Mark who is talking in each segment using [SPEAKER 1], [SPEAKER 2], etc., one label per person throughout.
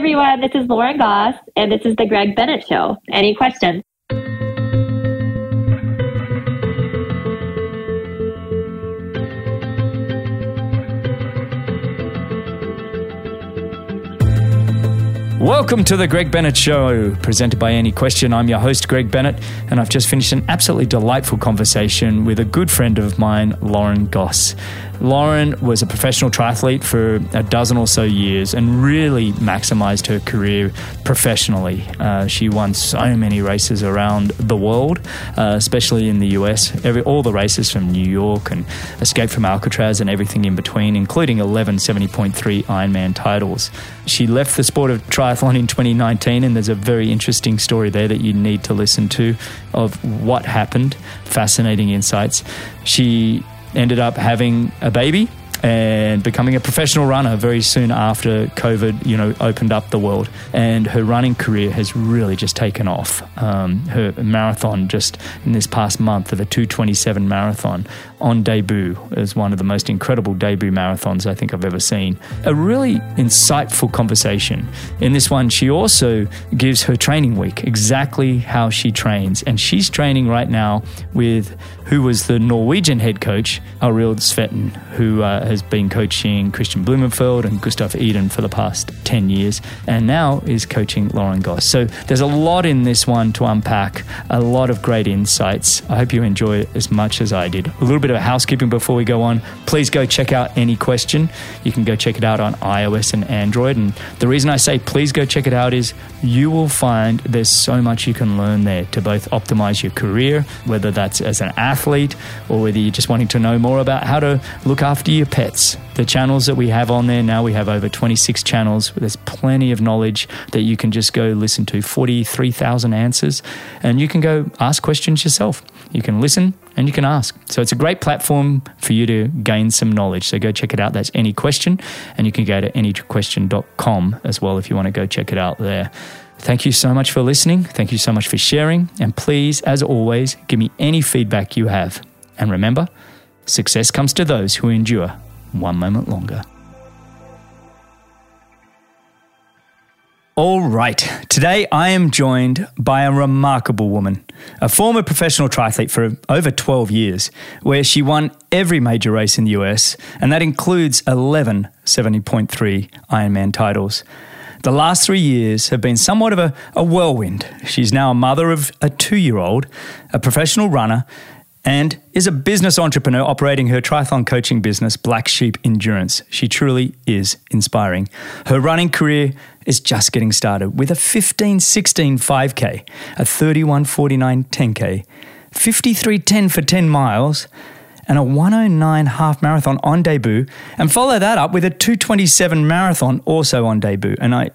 [SPEAKER 1] everyone. This is Lauren Goss, and this is the Greg Bennett Show. Any questions?
[SPEAKER 2] Welcome to the Greg Bennett Show, presented by Any Question. I'm your host, Greg Bennett, and I've just finished an absolutely delightful conversation with a good friend of mine, Lauren Goss. Lauren was a professional triathlete for a dozen or so years and really maximized her career professionally. Uh, she won so many races around the world, uh, especially in the US. Every, all the races from New York and Escape from Alcatraz and everything in between, including 11 70.3 Ironman titles. She left the sport of triathlon in 2019, and there's a very interesting story there that you need to listen to of what happened. Fascinating insights. She ended up having a baby and becoming a professional runner very soon after COVID, you know, opened up the world. And her running career has really just taken off. Um, her marathon just in this past month of the 227 marathon on debut is one of the most incredible debut marathons I think I've ever seen. A really insightful conversation. In this one, she also gives her training week exactly how she trains. And she's training right now with who was the Norwegian head coach, Arild Tveiten, who uh, has been coaching Kristian Blummenfelt and Gustav Iden for the past 10 years, and now is coaching Lauren Goss. So there's a lot in this one to unpack, a lot of great insights. I hope you enjoy it as much as I did. A little bit of housekeeping before we go on. Please go check out Any Question. You can go check it out on iOS and Android. And the reason I say please go check it out is you will find there's so much you can learn there to both optimize your career, whether that's as an athlete or whether you're just wanting to know more about how to look after your pets. The channels that we have on there now, we have over 26 channels. There's plenty of knowledge that you can just go listen to 43,000 answers and you can go ask questions yourself. You can listen and you can ask. So it's a great platform for you to gain some knowledge. So go check it out. That's Any Question. And you can go to anyquestion.com as well if you want to go check it out there. Thank you so much for listening. Thank you so much for sharing. And please, as always, give me any feedback you have. And remember, success comes to those who endure one moment longer. All right, today I am joined by a remarkable woman, a former professional triathlete for over 12 years, where she won every major race in the US, and that includes 11 70.3 Ironman titles. The last three years have been somewhat of a, a whirlwind. She's now a mother of a two year old, a professional runner, and is a business entrepreneur operating her triathlon coaching business, Black Sheep Endurance. She truly is inspiring. Her running career is just getting started with a 15 16 5K, a 31 49 10K, 53 10 for 10 miles and a 109 half marathon on debut, and follow that up with a 227 marathon also on debut. And I,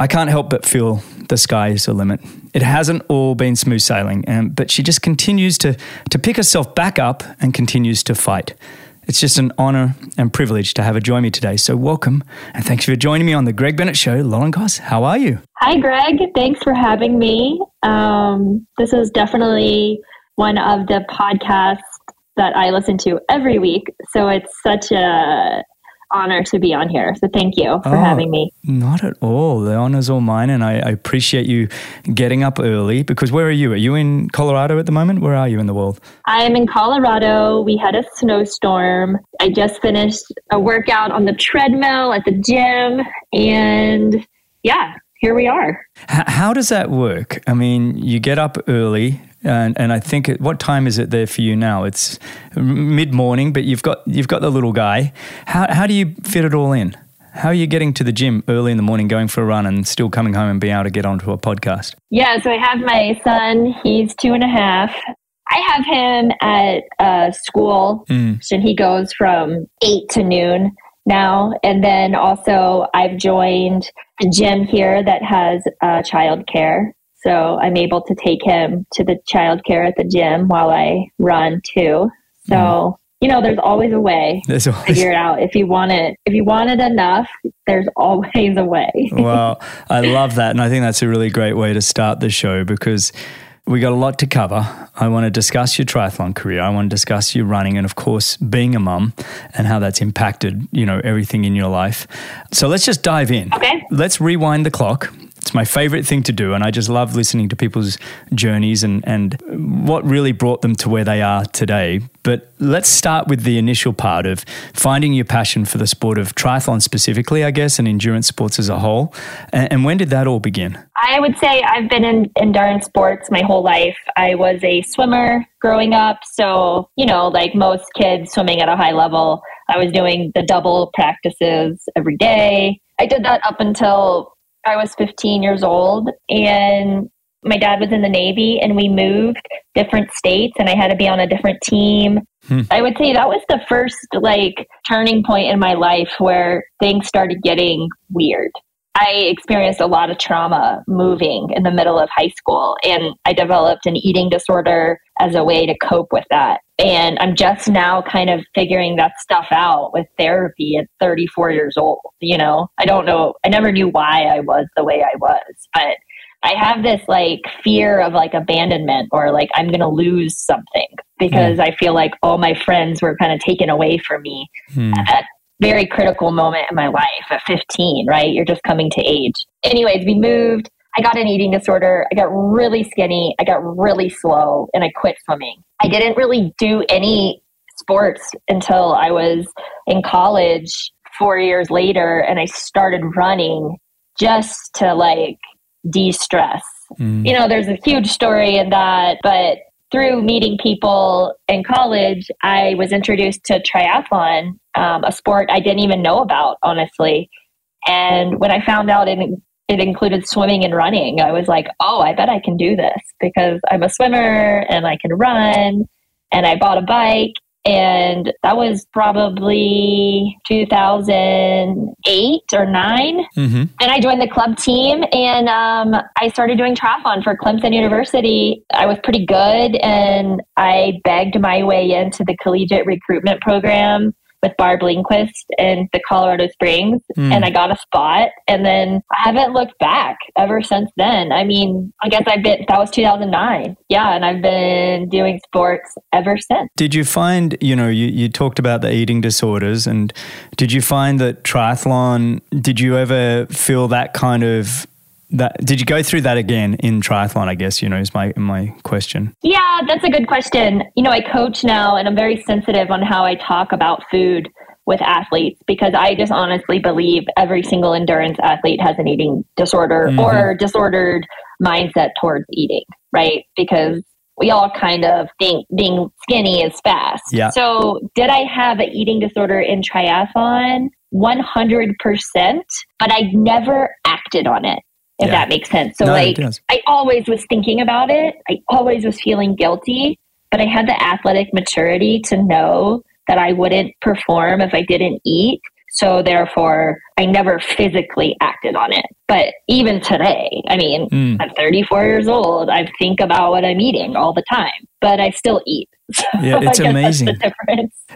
[SPEAKER 2] I can't help but feel the sky is the limit. It hasn't all been smooth sailing, and, but she just continues to, to pick herself back up and continues to fight. It's just an honor and privilege to have her join me today. So, welcome and thanks for joining me on the Greg Bennett Show. Lauren Goss, how are you?
[SPEAKER 1] Hi, Greg. Thanks for having me. Um, this is definitely one of the podcasts that I listen to every week. So it's such a honor to be on here. So thank you for oh, having me.
[SPEAKER 2] Not at all. The honor's all mine, and I, I, appreciate you getting up early. Because where are you? Are you in Colorado at the moment? Where are you in the world?
[SPEAKER 1] I am in Colorado. We had a snowstorm. I just finished a workout on the treadmill at the gym, and yeah. Here we are.
[SPEAKER 2] How does that work? I mean, you get up early and and I think it, what time is it there for you now? It's mid morning, but you've got you've got the little guy. How how do you fit it all in? How are you getting to the gym early in the morning, going for a run, and still coming home and being able to get onto a podcast?
[SPEAKER 1] Yeah, so I have my son. He's two and a half. I have him at uh, school, mm. and he goes from eight to noon now. And then also, I've joined a gym here that has uh, childcare. So I'm able to take him to the childcare at the gym while I run too. So mm. you know, there's always a way. There's always figure it out. If you want it, if you want it enough, there's always a way.
[SPEAKER 2] well, I love that, and I think that's a really great way to start the show because We got a lot to cover. I want to discuss your triathlon career. I want to discuss your running and of course being a mum and how that's impacted, you know, everything in your life. So let's just dive in.
[SPEAKER 1] Okay.
[SPEAKER 2] Let's rewind the clock it's my favorite thing to do. And I just love listening to people's journeys and, and what really brought them to where they are today. But let's start with the initial part of finding your passion for the sport of triathlon specifically, I guess, and endurance sports as a whole. And, and when did that all begin?
[SPEAKER 1] I would say I've been in endurance sports my whole life. I was a swimmer growing up. So, you know, like most kids swimming at a high level, I was doing the double practices every day. I did that up until I was 15 years old and my dad was in the Navy and we moved different states and I had to be on a different team. Hmm. I would say that was the first like turning point in my life where things started getting weird. I experienced a lot of trauma moving in the middle of high school, and I developed an eating disorder as a way to cope with that. And I'm just now kind of figuring that stuff out with therapy at 34 years old. You know, I don't know, I never knew why I was the way I was, but I have this like fear of like abandonment or like I'm going to lose something because mm. I feel like all my friends were kind of taken away from me mm. at very critical moment in my life at 15, right? You're just coming to age. Anyways, we moved. I got an eating disorder. I got really skinny. I got really slow and I quit swimming. I didn't really do any sports until I was in college four years later and I started running just to like de stress. Mm. You know, there's a huge story in that, but through meeting people in college, I was introduced to triathlon, um, a sport I didn't even know about, honestly. And when I found out it, it included swimming and running, I was like, oh, I bet I can do this because I'm a swimmer and I can run. And I bought a bike and that was probably 2008 or 9 mm-hmm. and i joined the club team and um, i started doing triathlon for clemson university. I was pretty good and i begged my way into the collegiate recruitment program with Barb Lindquist in the Colorado Springs mm. and I got a spot and then I haven't looked back ever since then. I mean, I guess I've been that was 2009. Yeah, and I've been doing sports ever since.
[SPEAKER 2] Did you find, you know, you, you talked about the eating disorders and did you find that triathlon did you ever feel that kind of that did you go through that again in triathlon i guess you know is my my question?
[SPEAKER 1] Yeah that's a good question. You know i coach now and i'm very sensitive on how i talk about food with athletes because i just honestly believe every single endurance athlete has an eating disorder mm-hmm. or disordered mindset towards eating right? Because we all kind of think being skinny is fast.
[SPEAKER 2] Yeah.
[SPEAKER 1] so did i have an eating disorder in triathlon? 100% but i never acted on it if yeah. that makes sense. So, no, like, I always was thinking about it. I always was feeling guilty, but I had the athletic maturity to know that I wouldn't perform if I didn't eat. So, therefore, I never physically acted on it. But even today, I mean, mm. I'm 34 years old. I think about what I'm eating all the time, but I still eat.
[SPEAKER 2] So yeah, it's amazing.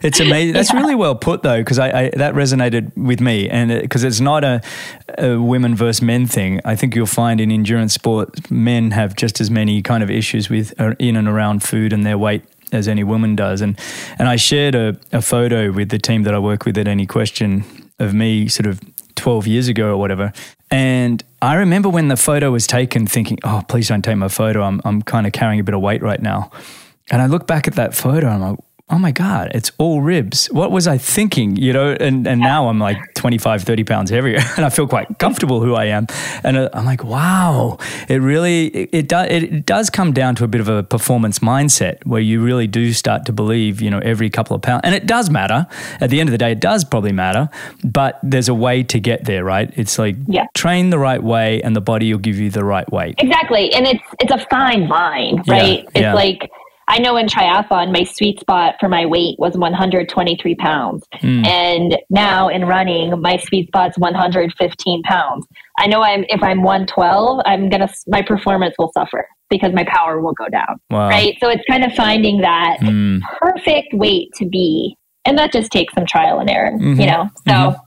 [SPEAKER 2] It's amazing. That's yeah. really well put, though, because I, I, that resonated with me, and because it, it's not a, a, women versus men thing. I think you'll find in endurance sport, men have just as many kind of issues with uh, in and around food and their weight as any woman does. And and I shared a, a photo with the team that I work with at Any Question of me, sort of 12 years ago or whatever. And I remember when the photo was taken, thinking, "Oh, please don't take my photo. I'm I'm kind of carrying a bit of weight right now." And I look back at that photo and I'm like, oh my God, it's all ribs. What was I thinking? You know, and, and now I'm like 25, 30 pounds heavier and I feel quite comfortable who I am. And uh, I'm like, wow, it really, it, it, do, it does come down to a bit of a performance mindset where you really do start to believe, you know, every couple of pounds. And it does matter. At the end of the day, it does probably matter, but there's a way to get there, right? It's like yeah. train the right way and the body will give you the right weight.
[SPEAKER 1] Exactly. And it's, it's a fine line, right? Yeah, it's yeah. like, I know in triathlon, my sweet spot for my weight was 123 pounds. Mm. And now in running, my sweet spot's 115 pounds. I know I'm, if I'm 112, I'm going to, my performance will suffer because my power will go down. Wow. Right. So it's kind of finding that mm. perfect weight to be. And that just takes some trial and error, mm-hmm. you know? So, mm-hmm.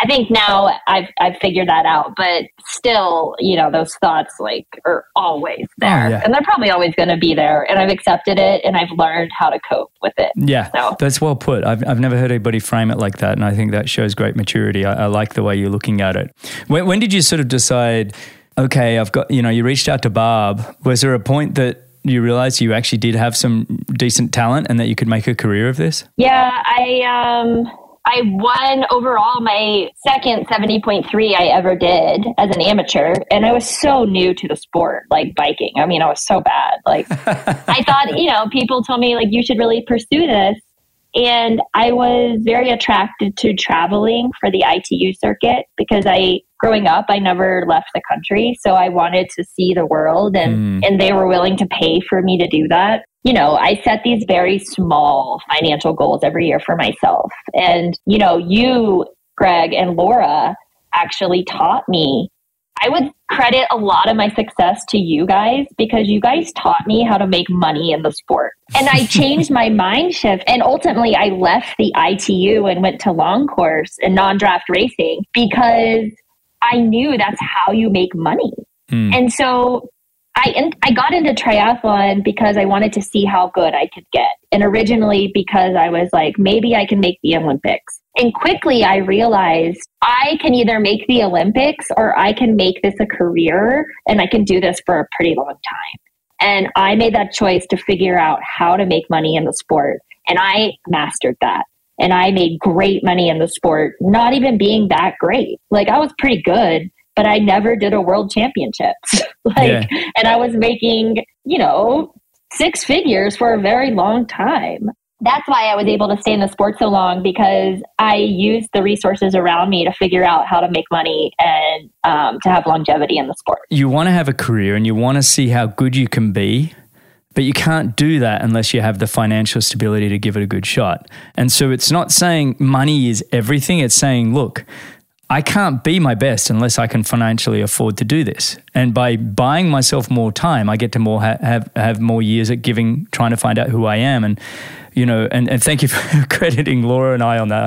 [SPEAKER 1] I think now I've I've figured that out, but still, you know, those thoughts like are always oh, there, oh, yeah. and they're probably always going to be there. And I've accepted it, and I've learned how to cope with it.
[SPEAKER 2] Yeah, so. that's well put. I've I've never heard anybody frame it like that, and I think that shows great maturity. I, I like the way you're looking at it. When, when did you sort of decide? Okay, I've got you know, you reached out to Barb. Was there a point that you realized you actually did have some decent talent and that you could make a career of this?
[SPEAKER 1] Yeah, I um I won overall my second 70.3 I ever did as an amateur. And I was so new to the sport, like biking. I mean, I was so bad. Like, I thought, you know, people told me, like, you should really pursue this. And I was very attracted to traveling for the ITU circuit because I, growing up, I never left the country. So I wanted to see the world and, mm. and they were willing to pay for me to do that you know, I set these very small financial goals every year for myself. And, you know, you, Greg, and Laura actually taught me. I would credit a lot of my success to you guys because you guys taught me how to make money in the sport. And I changed my mind shift. And ultimately, I left the ITU and went to long course and non draft racing because I knew that's how you make money. Mm. And so I in, I got into triathlon because I wanted to see how good I could get, and originally because I was like, maybe I can make the Olympics. And quickly I realized I can either make the Olympics or I can make this a career, and I can do this for a pretty long time. And I made that choice to figure out how to make money in the sport, and I mastered that. And I made great money in the sport, not even being that great. Like I was pretty good, but I never did a world championships. like, yeah. and I was making, you know, six figures for a very long time. That's why I was able to stay in the sport so long because I used the resources around me to figure out how to make money and um, to have longevity in the sport.
[SPEAKER 2] You want to have a career and you want to see how good you can be but you can't do that unless you have the financial stability to give it a good shot. And so it's not saying money is everything. It's saying, look, I can't be my best unless I can financially afford to do this. And by buying myself more time, I get to more ha- have have more years at giving, trying to find out who I am. And you know, and, and thank you for crediting Laura and I on that.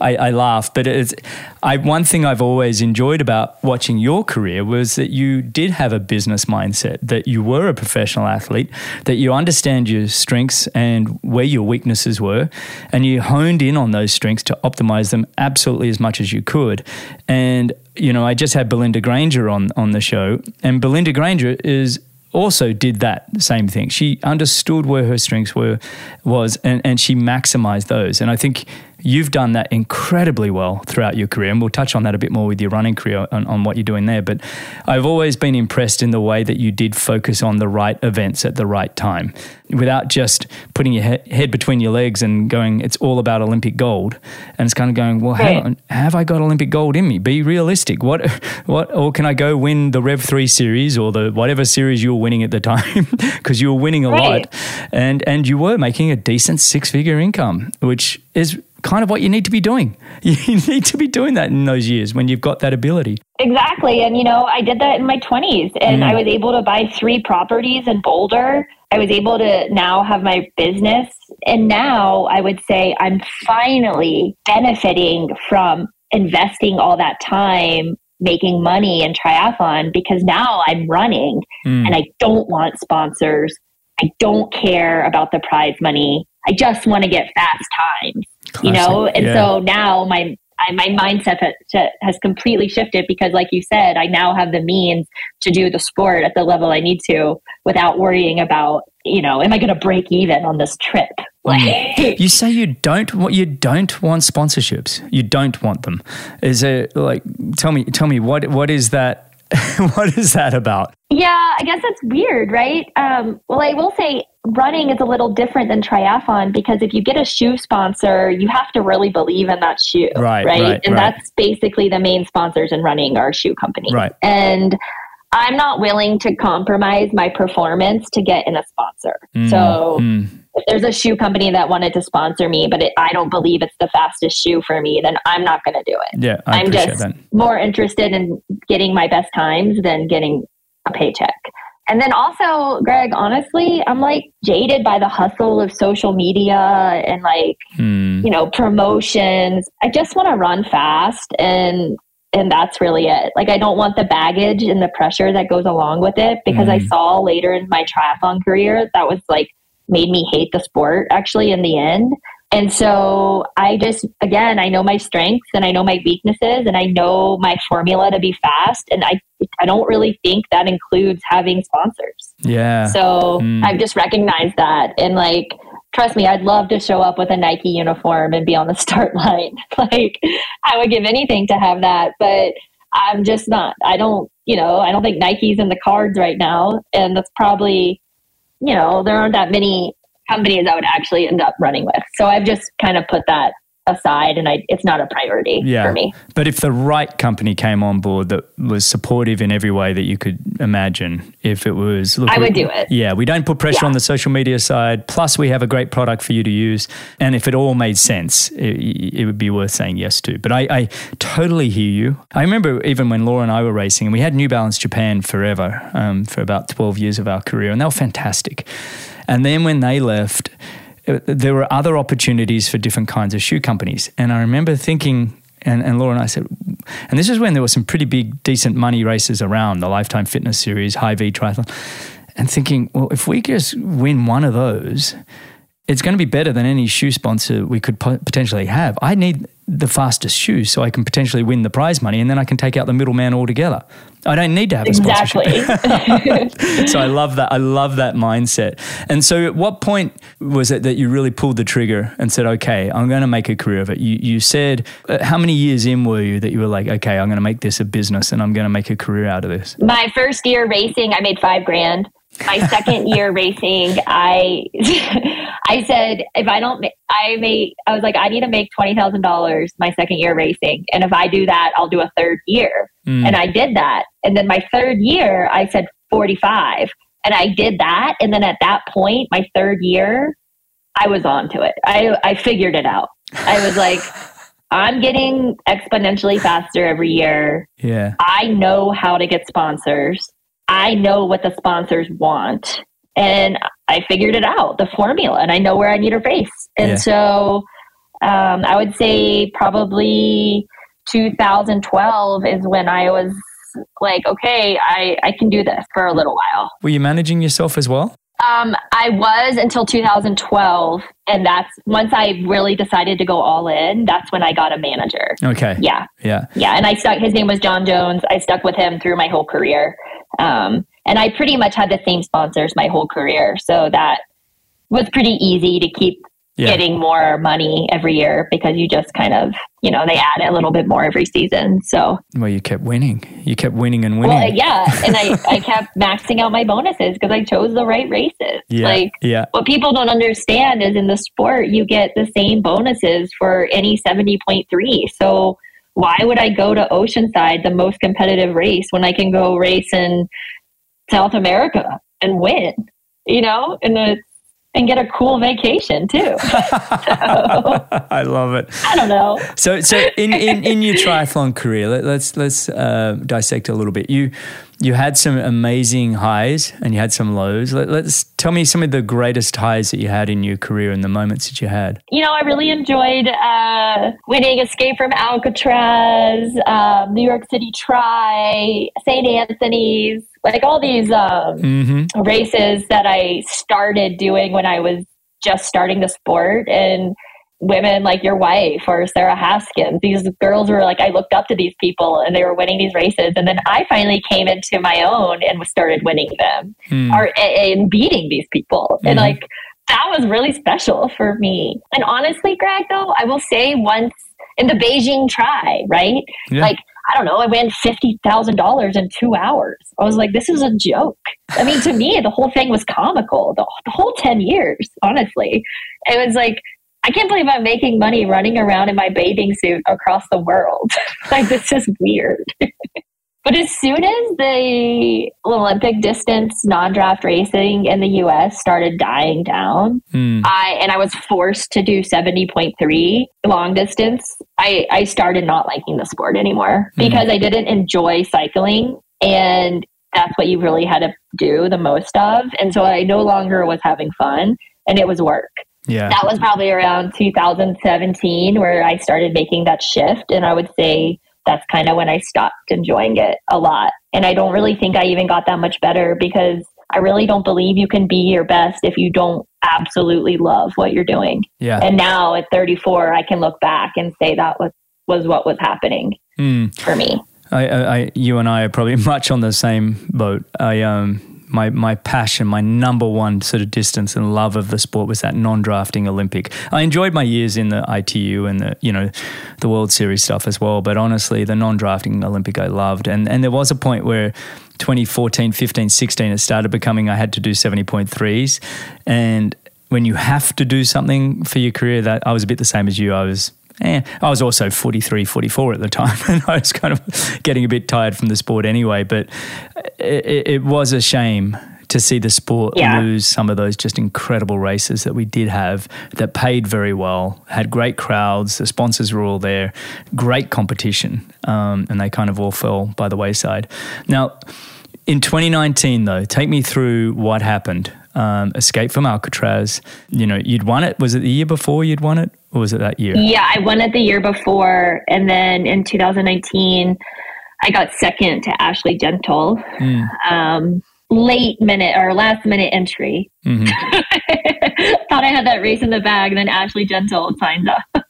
[SPEAKER 2] I, I, I laugh, but it's I one thing I've always enjoyed about watching your career was that you did have a business mindset, that you were a professional athlete, that you understand your strengths and where your weaknesses were, and you honed in on those strengths to optimize them absolutely as much as you could. And you know, I just had Belinda Granger on on the show, and Belinda Granger is also did that same thing. She understood where her strengths were was and, and she maximized those. And I think You've done that incredibly well throughout your career, and we'll touch on that a bit more with your running career on, on, what you're doing there. But I've always been impressed in the way that you did focus on the right events at the right time without just putting your he- head between your legs and going, it's all about Olympic gold. And it's kind of going, well, right. on, have I got Olympic gold in me? Be realistic. What, what, or can I go win the Rev 3 series or the whatever series you were winning at the time? Because you were winning a right. lot and, and you were making a decent six figure income, which is kind of what you need to be doing. You need to be doing that in those years when you've got that ability.
[SPEAKER 1] Exactly. And, you know, I did that in my 20s and mm. I was able to buy three properties in Boulder. I was able to now have my business. And now I would say I'm finally benefiting from investing all that time making money in triathlon because now I'm running mm. and I don't want sponsors. I don't care about the prize money. I just want to get fast times. Classic. you know and yeah. so now my my mindset has completely shifted because like you said i now have the means to do the sport at the level i need to without worrying about you know am i going to break even on this trip
[SPEAKER 2] mm. you say you don't want you don't want sponsorships you don't want them is it like tell me tell me what what is that what is that about?
[SPEAKER 1] Yeah, I guess that's weird, right? Um, well, I will say running is a little different than triathlon because if you get a shoe sponsor, you have to really believe in that shoe,
[SPEAKER 2] right?
[SPEAKER 1] Right,
[SPEAKER 2] right
[SPEAKER 1] and
[SPEAKER 2] right.
[SPEAKER 1] that's basically the main sponsors in running are shoe companies,
[SPEAKER 2] right?
[SPEAKER 1] And I'm not willing to compromise my performance to get in a sponsor. Mm, so. Mm if there's a shoe company that wanted to sponsor me, but it, I don't believe it's the fastest shoe for me, then I'm not going to do it.
[SPEAKER 2] Yeah, I
[SPEAKER 1] am just
[SPEAKER 2] that.
[SPEAKER 1] more interested in getting my best times than getting a paycheck. And then also, Greg, honestly, I'm like jaded by the hustle of social media and like, mm. you know, promotions. I just want to run fast and and that's really it. Like I don't want the baggage and the pressure that goes along with it because mm. I saw later in my triathlon career that was like made me hate the sport actually in the end. And so I just, again, I know my strengths and I know my weaknesses and I know my formula to be fast. And I, I don't really think that includes having sponsors.
[SPEAKER 2] Yeah.
[SPEAKER 1] So mm. I've just recognized that. And like, trust me, I'd love to show up with a Nike uniform and be on the start line. like, I would give anything to have that. But I'm just not. I don't, you know, I don't think Nike's in the cards right now. And that's probably, you know, there aren't that many companies I would actually end up running with. So I've just kind of put that aside and I, it's not a priority yeah. for me.
[SPEAKER 2] But if the right company came on board that was supportive in every way that you could imagine, if it was,
[SPEAKER 1] look, I would we, do it.
[SPEAKER 2] Yeah, we don't put pressure yeah. on the social media side. Plus, we have a great product for you to use. And if it all made sense, it, it would be worth saying yes to. But I, I, totally hear you. I remember even when Laura and I were racing, and we had New Balance Japan forever um, for about 12 years of our career, and they were fantastic. And then when they left, uh, there were other opportunities for different kinds of shoe companies. And I remember thinking, and, and Laura and I said, and this is when there were some pretty big, decent money races around the Lifetime Fitness Series, Hy-Vee Triathlon, and thinking, well, if we just win one of those, it's going to be better than any shoe sponsor we could potentially have. I need the fastest shoes so I can potentially win the prize money and then I can take out the middleman altogether. I don't need to have a
[SPEAKER 1] exactly.
[SPEAKER 2] sponsorship. so I love that. I love that mindset. And so at what point was it that you really pulled the trigger and said, okay, I'm going to make a career of it? You, you said, uh, how many years in were you that you were like, okay, I'm going to make this a business and I'm going to make a career out of this?
[SPEAKER 1] My first year racing, I made five grand my second year racing, I I said if I don't, I may I was like I need to make twenty thousand dollars my second year racing, and if I do that, I'll do a third year, mm. and I did that, and then my third year, I said forty five, and I did that, and then at that point, my third year, I was on to it. I I figured it out. I was like. I'm getting exponentially faster every year.
[SPEAKER 2] Yeah.
[SPEAKER 1] I know how to get sponsors. I know what the sponsors want. And I figured it out, the formula, and I know where I need to race. And yeah. so um, I would say probably 2012 is when I was like, okay, I, I can do this for a little while.
[SPEAKER 2] Were you managing yourself as well?
[SPEAKER 1] Um, I was until 2012, and that's once I really decided to go all in. That's when I got a manager.
[SPEAKER 2] Okay.
[SPEAKER 1] Yeah.
[SPEAKER 2] Yeah.
[SPEAKER 1] Yeah, and I stuck. His name was John Jones. I stuck with him through my whole career, um, and I pretty much had the same sponsors my whole career, so that was pretty easy to keep yeah. getting more money every year because you just kind of, you know, they add a little bit more every season. So,
[SPEAKER 2] well, you kept winning. You kept winning and winning. Well,
[SPEAKER 1] yeah. And I, I kept maxing out my bonuses because I chose the right races.
[SPEAKER 2] Yeah.
[SPEAKER 1] Like,
[SPEAKER 2] yeah.
[SPEAKER 1] what people don't understand is in the sport, you get the same bonuses for any 70.3. So, why would I go to Oceanside, the most competitive race, when I can go race in South America and win? You know, and it's and get a cool vacation too. so,
[SPEAKER 2] I love it.
[SPEAKER 1] I don't know.
[SPEAKER 2] So, so in, in, in your triathlon career, let, us let's, let's uh, dissect a little bit. You you had some amazing highs and you had some lows. Let, us tell me some of the greatest highs that you had in your career and the moments that you had.
[SPEAKER 1] You know, I really enjoyed uh, winning Escape from Alcatraz, um, New York City Tri, St. Anthony's like all these um, mm-hmm. races that I started doing when I was just starting the sport and women like your wife or Sarah Haskins. These girls were like, I looked up to these people and they were winning these races. And then I finally came into my own and started winning them mm. or and beating these people. Mm-hmm. And like, that was really special for me. And honestly, Greg, though, I will say once in the Beijing tri, right? Yeah. Like, I don't know, I ran $50,000 in two hours. I was like, this is a joke. I mean, to me, the whole thing was comical. The, the whole 10 years, honestly. It was like, I can't believe I'm making money running around in my bathing suit across the world. like, this is weird. But as soon as the Olympic distance non-draft racing in the U.S. started dying down, mm. I and I was forced to do seventy point three long distance. I I started not liking the sport anymore mm. because I didn't enjoy cycling and that's what you really had to do the most of. And so I no longer was having fun and it was work.
[SPEAKER 2] Yeah.
[SPEAKER 1] That was probably around 2017 where I started making that shift. And I would say that's kind of when I stopped enjoying it a lot. And I don't really think I even got that much better because I really don't believe you can be your best if you don't absolutely love what you're doing.
[SPEAKER 2] Yeah.
[SPEAKER 1] And now at 34, I can look back and say that was, was what was happening mm. for me.
[SPEAKER 2] I, I, you and I are probably much on the same boat. I, um, my my passion, my number one sort of distance and love of the sport was that non-drafting Olympic. I enjoyed my years in the ITU and the you know the World Series stuff as well, but honestly, the non-drafting Olympic I loved. And and there was a point where 2014, 15, 16 it started becoming I had to do 70.3s and when you have to do something for your career that I was a bit the same as you. I was eh, I was also 43, 44 at the time, and I was kind of getting a bit tired from the sport anyway. But it, it was a shame to see the sport yeah. lose some of those just incredible races that we did have that paid very well, had great crowds, the sponsors were all there, great competition, um, and they kind of all fell by the wayside. Now, in 2019, though, take me through what happened. Um, escape from Alcatraz. You know, you'd won it. Was it the year before you'd won it? Or was it that year?
[SPEAKER 1] Yeah, I won it the year before. And then in 2019, I got second to Ashley Gentle. Mm. Um, late minute or last minute entry. Mm-hmm. Thought I had that race in the bag. Then Ashley Gentle signed up.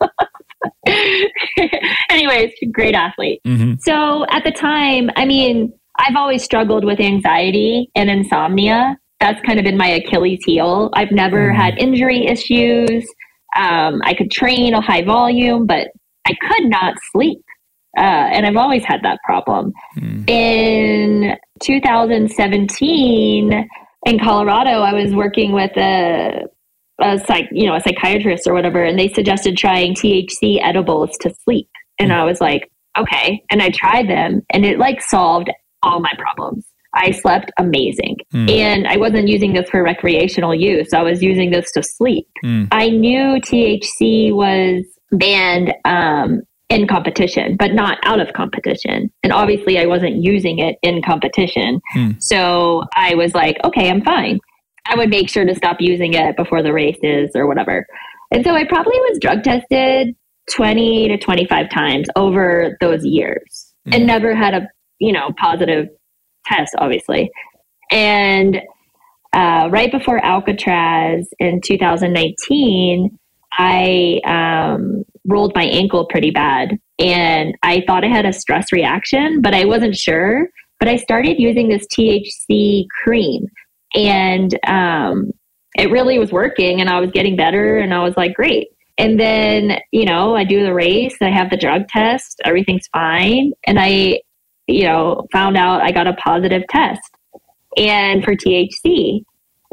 [SPEAKER 1] Anyways, great athlete. Mm-hmm. So at the time, I mean, I've always struggled with anxiety and insomnia. That's kind of been my Achilles heel. I've never mm-hmm. had injury issues. Um, I could train a high volume, but I could not sleep. Uh, and I've always had that problem. Mm. In 2017, in Colorado, I was working with a, a psych, you know, a psychiatrist or whatever, and they suggested trying THC edibles to sleep. And mm. I was like, okay. And I tried them, and it like solved all my problems. I slept amazing. Mm. And I wasn't using this for recreational use. I was using this to sleep. Mm. I knew THC was banned um, in competition, but not out of competition. And obviously, I wasn't using it in competition. Mm. So I was like, okay, I'm fine. I would make sure to stop using it before the races or whatever. And so I probably was drug tested 20 to 25 times over those years and hmm. never had a, you know, positive test, obviously. And uh, right before Alcatraz in 2019, I um, rolled my ankle pretty bad. And I thought I had a stress reaction, but I wasn't sure. But I started using this THC cream. And um, it really was working, and I was getting better. And I was like, great. And then, you know, I do the race, I have the drug test, everything's fine. And I you know, found out I got a positive test and for THC.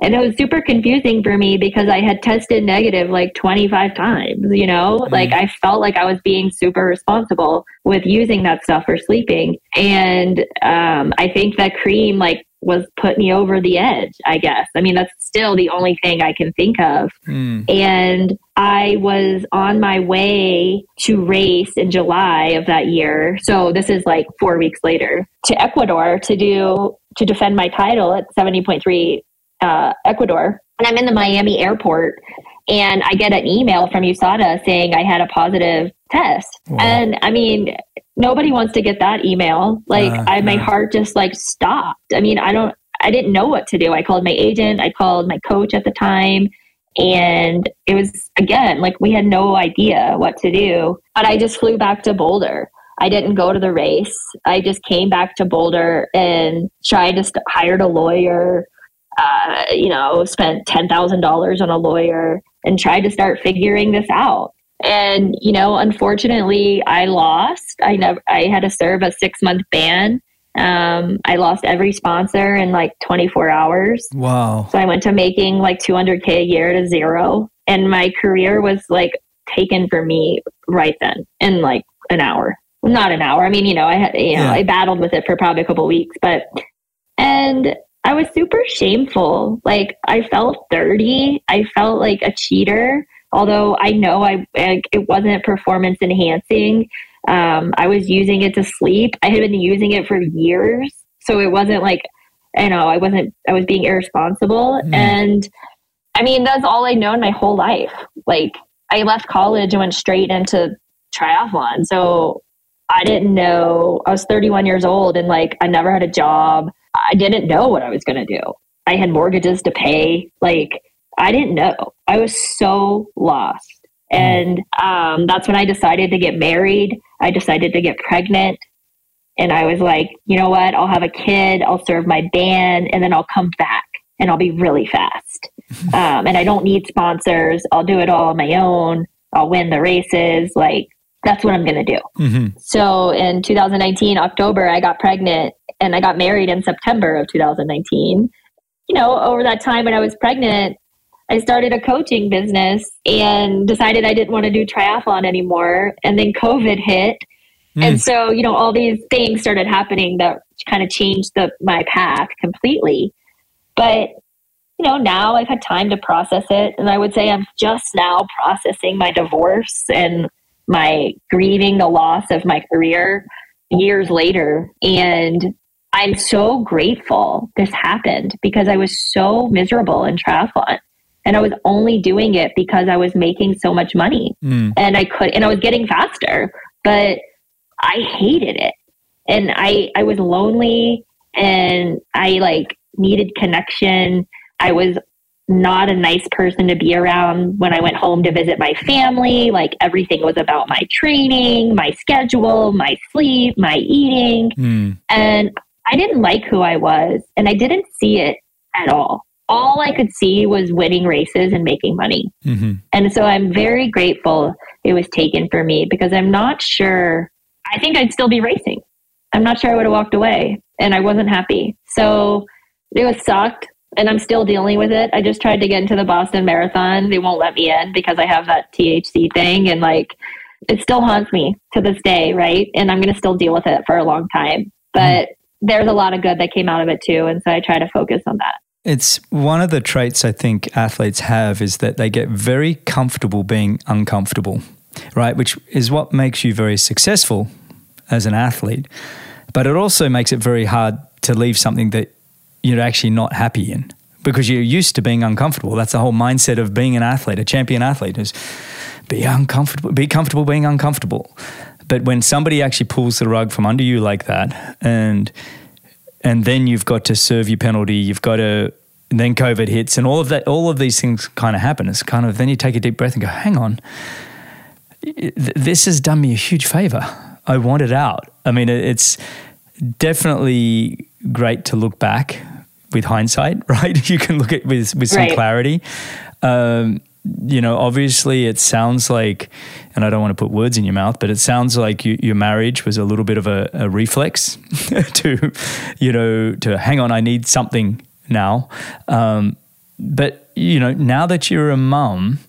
[SPEAKER 1] And it was super confusing for me because I had tested negative like 25 times, you know? Mm-hmm. Like I felt like I was being super responsible with using that stuff for sleeping. And um, I think that cream like was put me over the edge, I guess. I mean, that's still the only thing I can think of. Mm. And I was on my way to race in July of that year. So this is like four weeks later to Ecuador to do, to defend my title at 70.3 uh, Ecuador. And I'm in the Miami airport and I get an email from USADA saying I had a positive test. Wow. And I mean, nobody wants to get that email. Like uh, I, my uh. heart just like stopped. I mean, I don't, I didn't know what to do. I called my agent. I called my coach at the time. And it was, again, like we had no idea what to do. But I just flew back to Boulder. I didn't go to the race. I just came back to Boulder and tried to st- hired a lawyer. Uh, you know, spent ten thousand dollars on a lawyer and tried to start figuring this out. And, you know, unfortunately, I lost. I never, I had to serve a six month ban. Um, I lost every sponsor in like 24 hours.
[SPEAKER 2] Wow.
[SPEAKER 1] So I went to making like 200K a year to zero. And my career was like taken for me right then in like an hour. Not an hour. I mean, you know, I had, you know, yeah. I battled with it for probably a couple weeks, but, and I was super shameful. Like I felt dirty. I felt like a cheater although I know I it wasn't performance enhancing. Um, I was using it to sleep. I had been using it for years, so it wasn't like you know, I wasn't, I was being irresponsible. Mm. And I mean, that's all I known my whole life. Like, I left college and went straight into triathlon. So I didn't know, I was 31 years old and like, I never had a job. I didn't know what I was going to do. I had mortgages to pay. Like, I didn't know. I was so lost. And um, that's when I decided to get married. I decided to get pregnant. And I was like, you know what? I'll have a kid, I'll serve my band, and then I'll come back and I'll be really fast. Um, and I don't need sponsors. I'll do it all on my own. I'll win the races. Like, that's what I'm going to do. Mm-hmm. So in 2019, October, I got pregnant and I got married in September of 2019. You know, over that time when I was pregnant, I started a coaching business and decided I didn't want to do triathlon anymore. And then COVID hit. Mm. And so, you know, all these things started happening that kind of changed the my path completely. But, you know, now I've had time to process it. And I would say I'm just now processing my divorce and my grieving the loss of my career years later. And I'm so grateful this happened because I was so miserable in triathlon. And I was only doing it because I was making so much money mm. and I could, and I was getting faster, but I hated it. And I, I was lonely and I like needed connection. I was not a nice person to be around when I went home to visit my family. Like everything was about my training, my schedule, my sleep, my eating. Mm. And I didn't like who I was and I didn't see it at all all I could see was winning races and making money. Mm-hmm. And so I'm very grateful it was taken for me because I'm not sure, I think I'd still be racing. I'm not sure I would have walked away and I wasn't happy. So it was sucked and I'm still dealing with it. I just tried to get into the Boston Marathon. They won't let me in because I have that THC thing and like it still haunts me to this day, right? And I'm going to still deal with it for a long time. But mm-hmm. there's a lot of good that came out of it too. And so I try to focus on that.
[SPEAKER 2] It's one of the traits I think athletes have is that they get very comfortable being uncomfortable, right? Which is what makes you very successful as an athlete. But it also makes it very hard to leave something that you're actually not happy in because you're used to being uncomfortable. That's the whole mindset of being an athlete, a champion athlete is be uncomfortable, be comfortable being uncomfortable. But when somebody actually pulls the rug from under you like that and and then you've got to serve your penalty. You've got to, then COVID hits, and all of that, all of these things kind of happen. It's kind of then you take a deep breath and go, hang on, this has done me a huge favor. I want it out. I mean, it's definitely great to look back with hindsight, right? You can look at with with some right. clarity. Um, you know, obviously it sounds like, and I don't want to put words in your mouth, but it sounds like you, your marriage was a little bit of a, a reflex to, you know, to hang on, I need something now. Um, but, you know, now that you're a mum,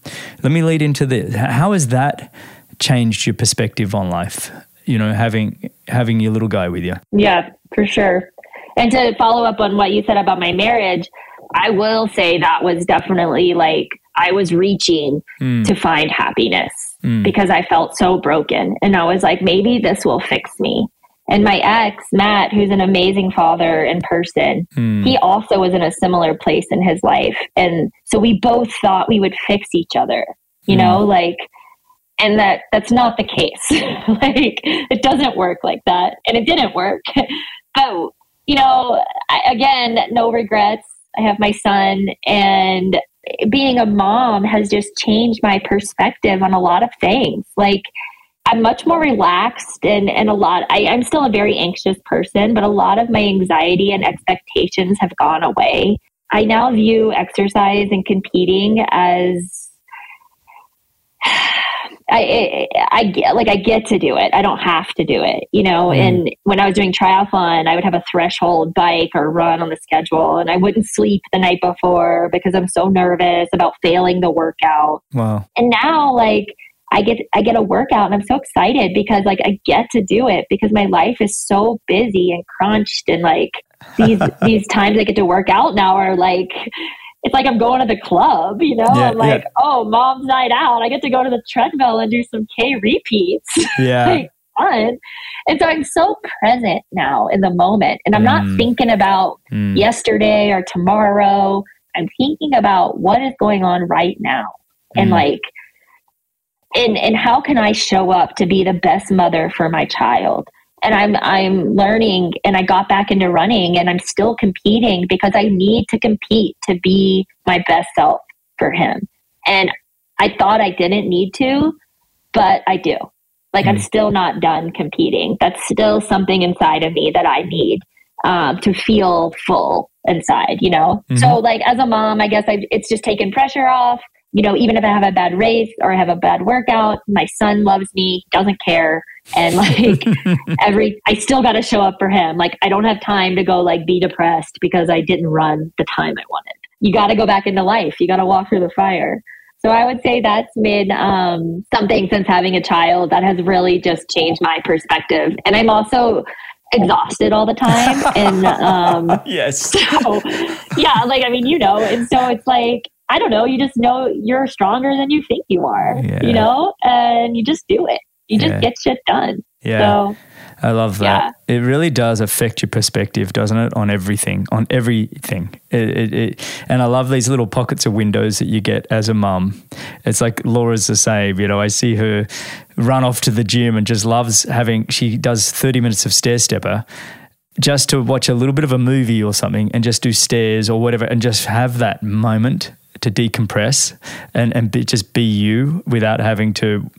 [SPEAKER 2] let me lead into this. How has that changed your perspective on life? You know, having having your little guy with you.
[SPEAKER 1] Yeah, for sure. And to follow up on what you said about my marriage, I will say that was definitely like I was reaching mm. to find happiness mm. because I felt so broken. And I was like, maybe this will fix me. And my ex, Matt, who's an amazing father in person, mm. he also was in a similar place in his life. And so we both thought we would fix each other, you know, hmm. like, and that that's not the case. like, it doesn't work like that. And it didn't work. but, you know, I, again, no regrets. I have my son, and being a mom has just changed my perspective on a lot of things. Like, I'm much more relaxed and, and a lot, I, I'm still a very anxious person, but a lot of my anxiety and expectations have gone away. I now view exercise and competing as I, I, I get like I get to do it. I don't have to do it, you know. Mm. And when I was doing triathlon, I would have a threshold bike or run on the schedule, and I wouldn't sleep the night before because I'm so nervous about failing the workout.
[SPEAKER 2] Wow!
[SPEAKER 1] And now, like I get I get a workout, and I'm so excited because like I get to do it because my life is so busy and crunched, and like these these times I get to work out now are like it's like I'm going to the club, you know? Yeah, I'm like, yeah. oh, mom's night out. I get to go to the treadmill and do some K repeats.
[SPEAKER 2] Yeah. like,
[SPEAKER 1] fun. And so I'm so present now in the moment. And I'm mm. not thinking about mm. yesterday or tomorrow. I'm thinking about what is going on right now. And mm. like, and and how can I show up to be the best mother for my child? And I'm I'm learning and I got back into running and I'm still competing because I need to compete to be my best self for him. And I thought I didn't need to, but I do. Like mm. I'm still not done competing. That's still something inside of me that I need um, to feel full inside, you know? Mm-hmm. So, like, as a mom, I guess I, it's just taken pressure off. You know, even if I have a bad race or I have a bad workout, my son loves me, doesn't care. And like every, I still got to show up for him. Like, I don't have time to go like be depressed because I didn't run the time I wanted. You got to go back into life. You got to walk through the fire. So I would say that's been um, something since having a child that has really just changed my perspective. And I'm also exhausted all the time. And um,
[SPEAKER 2] yes,
[SPEAKER 1] so yeah, like I mean, you know, and so it's like I don't know. You just know you're stronger than you think you are. Yeah. You know, and you just do it. You just yeah. get shit done.
[SPEAKER 2] Yeah. So, I love that. Yeah. It really does affect your perspective, doesn't it, on everything, on everything. It, it, it, and I love these little pockets of windows that you get as a mum. It's like Laura's the same. You know, I see her run off to the gym and just loves having. She does thirty minutes of stair stepper. Just to watch a little bit of a movie or something and just do stairs or whatever and just have that moment to decompress and, and be, just be you without having to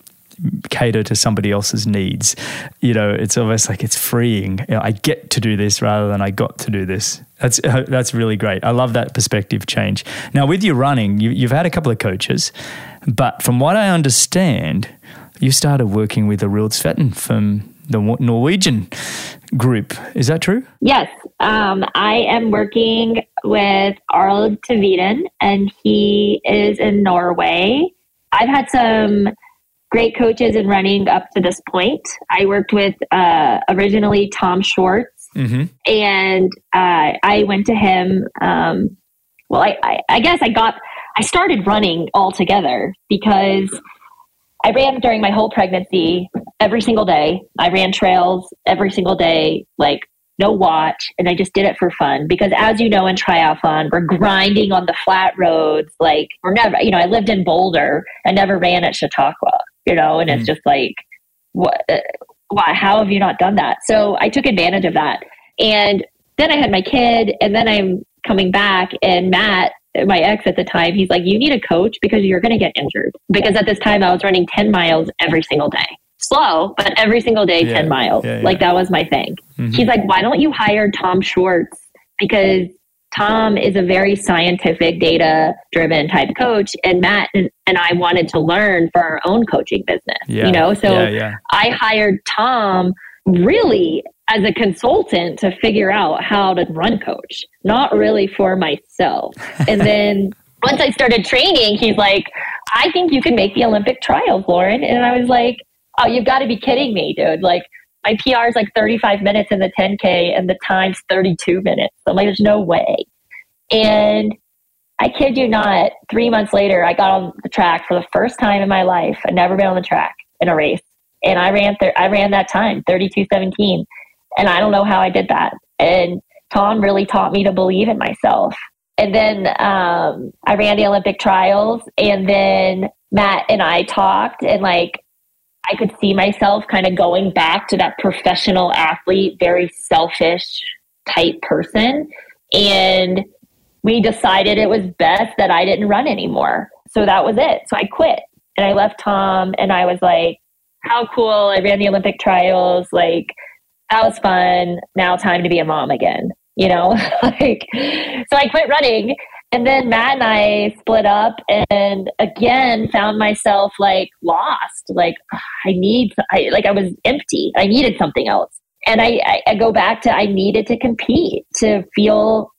[SPEAKER 2] cater to somebody else's needs. You know, it's almost like it's freeing. You know, I get to do this rather than I got to do this. That's that's really great. I love that perspective change. Now, with your running, you, you've had a couple of coaches, but from what I understand, you started working with Arild Tveiten from the Norwegian group. Is that true?
[SPEAKER 1] Yes. Um, I am working with Arild Tveiten, and he is in Norway. I've had some great coaches in running up to this point. I worked with uh, originally Tom Schwartz, mm-hmm. and uh, I went to him. Um, well, I, I, I guess I got I started running altogether because I ran during my whole pregnancy every single day. I ran trails every single day, like no watch, and I just did it for fun. Because as you know, in triathlon, we're grinding on the flat roads. Like we're never, you know, I lived in Boulder. I never ran at Chautauqua you know, and mm. it's just like, what, uh, why, how have you not done that? So I took advantage of that. And then I had my kid, and then I'm coming back, and Matt, my ex at the time, he's like, You need a coach because you're going to get injured. Because at this time, I was running 10 miles every single day. Slow, but every single day, yeah, 10 miles. Yeah, yeah. Like that was my thing. Mm-hmm. He's like, Why don't you hire Tom Schwartz? Because Tom is a very scientific, data driven type coach, and Matt and, and, I wanted to learn for our own coaching business. Yeah. You know, so yeah, yeah. I hired Tom really as a consultant to figure out how to run coach, not really for myself. And then once I started training, he's like, I think you can make the Olympic trials, Lauren. And I was like, Oh, you've got to be kidding me, dude. Like, my PR is like 35 minutes in the 10K and the time's 32 minutes. I'm like, there's no way. And I kid you not, three months later, I got on the track for the first time in my life. I'd never been on the track in a race. And I ran, th- I ran that time, 32.17. And I don't know how I did that. And Tom really taught me to believe in myself. And then um, I ran the Olympic trials. And then Matt and I talked, and like I could see myself kind of going back to that professional athlete, very selfish type person. And we decided it was best that I didn't run anymore. So that was it. So I quit and I left Tom and I was like, how cool. I ran the Olympic trials. Like, that was fun. Now time to be a mom again, you know? like, so I quit running and then Matt and I split up and again found myself like lost. Like I need, I, like I was empty. I needed something else. And I, I, I go back to I needed to compete to feel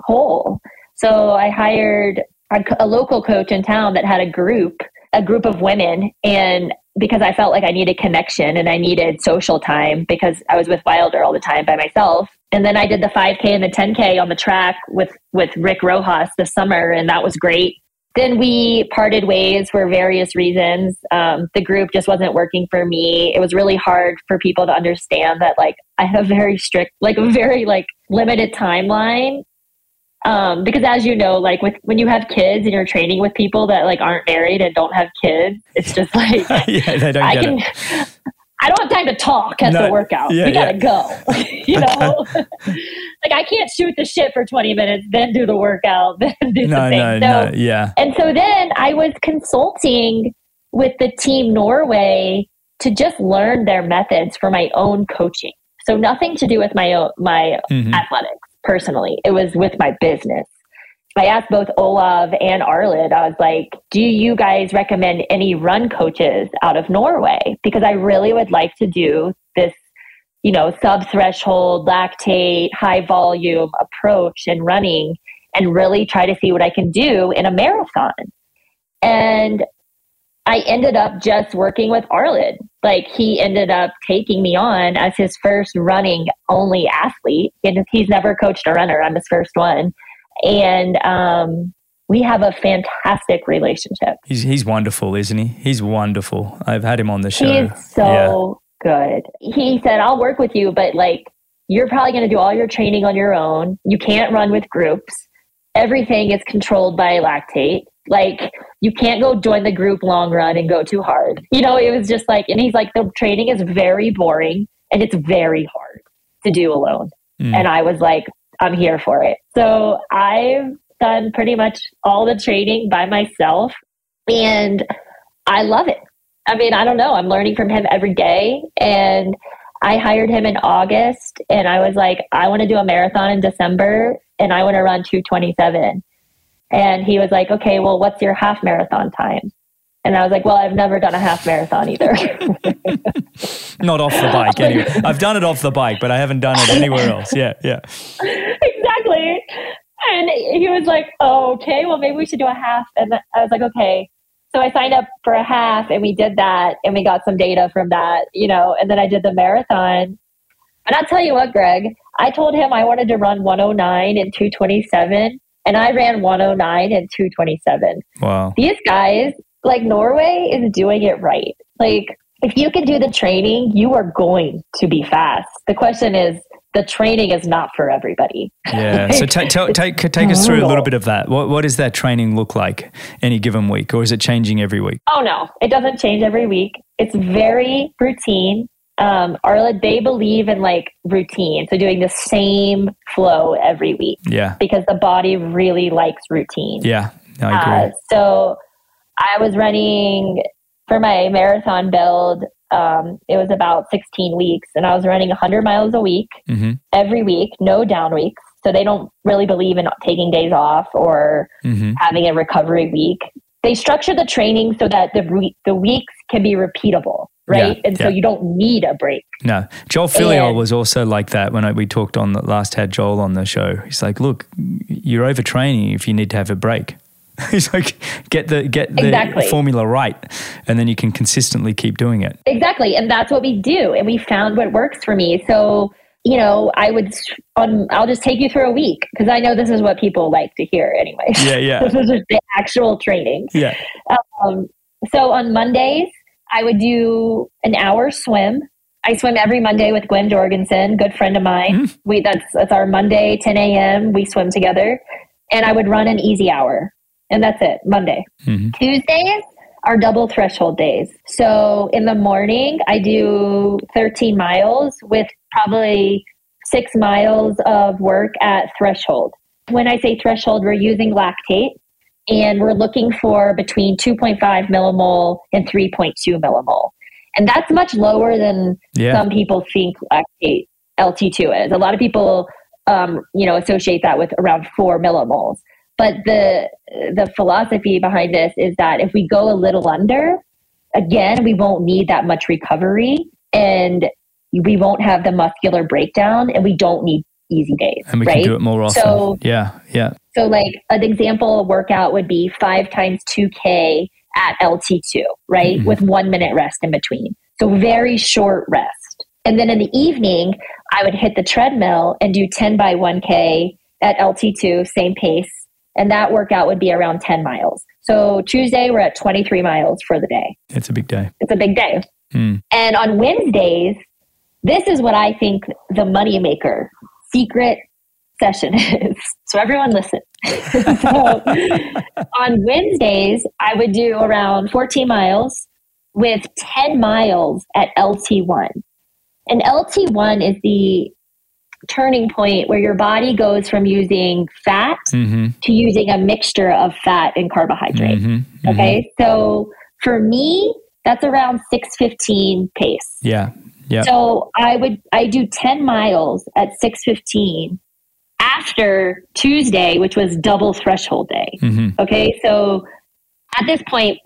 [SPEAKER 1] whole. So I hired a, a local coach in town that had a group, a group of women. And because I felt like I needed connection and I needed social time because I was with Wilder all the time by myself. And then I did the 5K and the 10K on the track with with Rick Rojas this summer, and that was great. then we parted ways for various reasons. Um, the group just wasn't working for me. It was really hard for people to understand that, like, I have a very strict, like, a very like limited timeline. Um, because as you know, like with when you have kids and you're training with people that like aren't married and don't have kids, it's just like
[SPEAKER 2] yeah, they don't I can, it.
[SPEAKER 1] I don't have time to talk at no, the workout. Yeah, we gotta yeah. go. you know, like I can't shoot the shit for 20 minutes, then do the workout, then do no, the thing. No, so, no,
[SPEAKER 2] yeah.
[SPEAKER 1] And so then I was consulting with the team Norway to just learn their methods for my own coaching. So nothing to do with my own, my mm-hmm. athletics personally. It was with my business. I asked both Olav and Arild, I was like, do you guys recommend any run coaches out of Norway? Because I really would like to do this, you know, sub threshold, lactate, high volume approach in running and really try to see what I can do in a marathon. And I ended up just working with Arild. Like he ended up taking me on as his first running only athlete. And he's never coached a runner. I'm his first one and um, we have a fantastic relationship.
[SPEAKER 2] He's he's wonderful, isn't he? He's wonderful. I've had him on the show.
[SPEAKER 1] He's so yeah. good. He said, "I'll work with you, but like you're probably going to do all your training on your own. You can't run with groups. Everything is controlled by lactate. Like you can't go join the group long run and go too hard. You know, it was just like, and he's like, the training is very boring and it's very hard to do alone. Mm. And I was like, I'm here for it. So I've done pretty much all the training by myself and I love it. I mean, I don't know. I'm learning from him every day. And I hired him in August and I was like, I want to do a marathon in December and I want to run 227. And he was like, okay, well, what's your half marathon time? And I was like, well, I've never done a half marathon either.
[SPEAKER 2] Not off the bike, anyway. I've done it off the bike, but I haven't done it anywhere else. Yeah, yeah.
[SPEAKER 1] Exactly. And he was like, oh, okay, well, maybe we should do a half. And I was like, okay. So I signed up for a half and we did that and we got some data from that, you know, and then I did the marathon. And I'll tell you what, Greg, I told him I wanted to run 109 and 227 and I ran 109 and 227.
[SPEAKER 2] Wow.
[SPEAKER 1] These guys like Norway is doing it right. Like if you can do the training, you are going to be fast. The question is the training is not for everybody.
[SPEAKER 2] Yeah. so take, take, take us through a little bit of that. What, what does that training look like any given week, or is it changing every week?
[SPEAKER 1] Oh, no, it doesn't change every week. It's very routine. Um, Arla, they believe in like routine. So doing the same flow every week.
[SPEAKER 2] Yeah.
[SPEAKER 1] Because the body really likes routine.
[SPEAKER 2] Yeah. I agree. Uh,
[SPEAKER 1] so I was running for my marathon build. Um, it was about 16 weeks, and I was running 100 miles a week mm-hmm. every week, no down weeks. So they don't really believe in taking days off or mm-hmm. having a recovery week. They structure the training so that the re- the weeks can be repeatable, right? Yeah, and so you don't need a break.
[SPEAKER 2] No, Joel Filliol and, was also like that when I, we talked on the last had Joel on the show. He's like, "Look, you're overtraining if you need to have a break." He's like, get the get the exactly. formula right, and then you can consistently keep doing it.
[SPEAKER 1] Exactly, and that's what we do, and we found what works for me. So you know, I would on. I'll just take you through a week because I know this is what people like to hear anyway.
[SPEAKER 2] Yeah, yeah.
[SPEAKER 1] this is the actual training.
[SPEAKER 2] Yeah.
[SPEAKER 1] Um, so on Mondays, I would do an hour swim. I swim every Monday with Gwen Jorgensen, good friend of mine. Mm-hmm. We that's that's our Monday 10 a.m. We swim together, and I would run an easy hour and that's it, Monday. Mm-hmm. Tuesdays are double threshold days. So in the morning, I do 13 miles with probably six miles of work at threshold. When I say threshold, we're using lactate and we're looking for between 2.5 millimole and 3.2 millimole. And that's much lower than yeah. some people think lactate LT2 is. A lot of people, um, you know, associate that with around four millimoles. But the the philosophy behind this is that if we go a little under, again, we won't need that much recovery and we won't have the muscular breakdown and we don't need easy days.
[SPEAKER 2] And we
[SPEAKER 1] right?
[SPEAKER 2] can do it more often. So, yeah, yeah.
[SPEAKER 1] So like an example workout would be five times 2K at LT2, right? Mm-hmm. With one minute rest in between. So very short rest. And then in the evening, I would hit the treadmill and do 10 by 1K at LT2, same pace and that workout would be around 10 miles. So Tuesday, we're at 23 miles for the day.
[SPEAKER 2] It's a big day.
[SPEAKER 1] It's a big day. Mm. And on Wednesdays, this is what I think the moneymaker secret session is. So everyone listen. so on Wednesdays, I would do around 14 miles with 10 miles at LT1. And LT1 is the turning point where your body goes from using fat mm-hmm. to using a mixture of fat and carbohydrate. Mm-hmm. Mm-hmm. Okay. So for me, that's around 615 pace.
[SPEAKER 2] Yeah. Yeah.
[SPEAKER 1] So I would I do 10 miles at 615 after Tuesday, which was double threshold day. Mm-hmm. Okay. So at this point,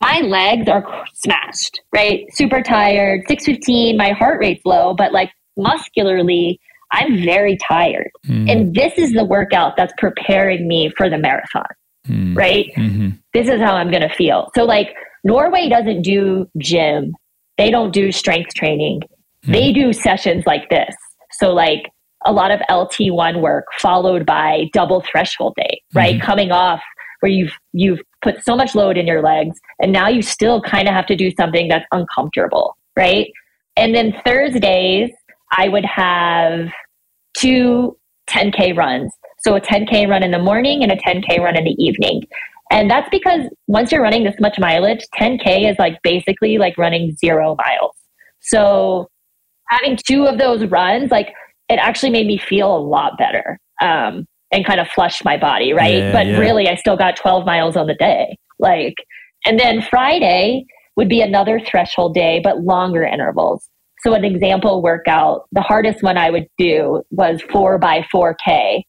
[SPEAKER 1] my legs are smashed, right? Super tired, 615, my heart rate's low, but like muscularly, I'm very tired. Mm. And this is the workout that's preparing me for the marathon, mm. right? Mm-hmm. This is how I'm going to feel. So, like, Norway doesn't do gym, they don't do strength training. Mm. They do sessions like this. So, like, a lot of LT1 work followed by double threshold day, right? Mm-hmm. Coming off where you've you've put so much load in your legs and now you still kind of have to do something that's uncomfortable, right? And then Thursdays I would have two 10K runs. So a 10K run in the morning and a 10K run in the evening. And that's because once you're running this much mileage, 10K is like basically like running zero miles. So having two of those runs, like it actually made me feel a lot better um, and kind of flushed my body, right? Yeah, but yeah. really, I still got 12 miles on the day. Like, and then Friday would be another threshold day, but longer intervals. So an example workout, the hardest one I would do was four by 4K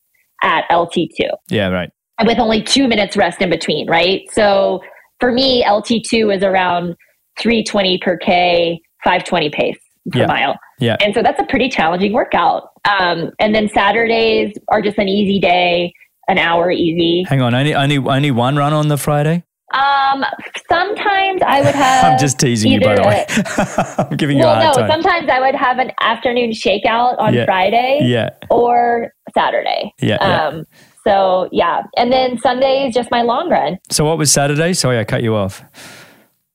[SPEAKER 1] at LT2.
[SPEAKER 2] Yeah, right.
[SPEAKER 1] And With only two minutes rest in between, right? So for me, LT2 is around 320 per K, 520 pace per
[SPEAKER 2] yeah.
[SPEAKER 1] mile.
[SPEAKER 2] Yeah.
[SPEAKER 1] And so that's a pretty challenging workout. Um, and then Saturdays are just an easy day, an hour easy.
[SPEAKER 2] Hang on, only only only one run on the Friday?
[SPEAKER 1] Um, sometimes I would have.
[SPEAKER 2] I'm just teasing you, by the way. I'm giving well, you a hard no, time.
[SPEAKER 1] Sometimes I would have an afternoon shakeout on
[SPEAKER 2] yeah.
[SPEAKER 1] Friday,
[SPEAKER 2] yeah,
[SPEAKER 1] or Saturday.
[SPEAKER 2] Yeah,
[SPEAKER 1] um,
[SPEAKER 2] yeah.
[SPEAKER 1] So yeah, and then Sunday is just my long run.
[SPEAKER 2] So what was Saturday? Sorry, I cut you off.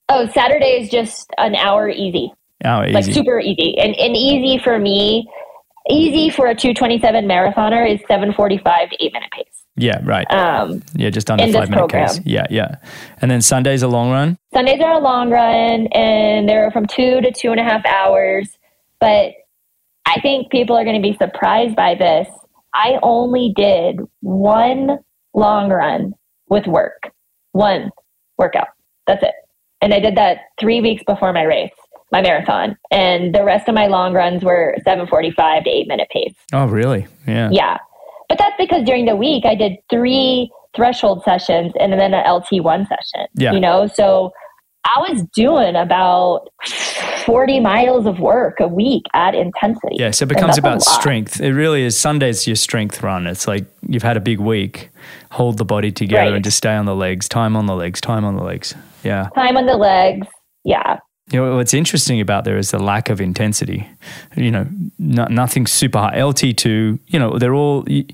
[SPEAKER 1] Oh, Saturday is just an hour easy.
[SPEAKER 2] Oh, easy.
[SPEAKER 1] Like super easy, and and easy for me. Easy for a 227 marathoner is 745 to eight minute pace.
[SPEAKER 2] Yeah, right.
[SPEAKER 1] Um,
[SPEAKER 2] yeah, just under five minute program. case. Yeah, yeah. And then Sunday's a long run?
[SPEAKER 1] Sundays are a long run and they're from two to two and a half hours. But I think people are going to be surprised by this. I only did one long run with work, one workout. That's it. And I did that three weeks before my race, my marathon. And the rest of my long runs were 745 to eight minute pace.
[SPEAKER 2] Oh, really? Yeah.
[SPEAKER 1] Yeah. But that's because during the week I did three threshold sessions and then an LT1 session.
[SPEAKER 2] Yeah.
[SPEAKER 1] You know, so I was doing about 40 miles of work a week at intensity.
[SPEAKER 2] Yeah, so it becomes about strength. It really is Sunday's your strength run. It's like you've had a big week. Hold the body together right. and just stay on the legs. Time on the legs, time on the legs. Yeah.
[SPEAKER 1] Time on the legs. Yeah.
[SPEAKER 2] You know, what's interesting about there is the lack of intensity. You know, no, nothing super high. LT2, you know, they're all, you,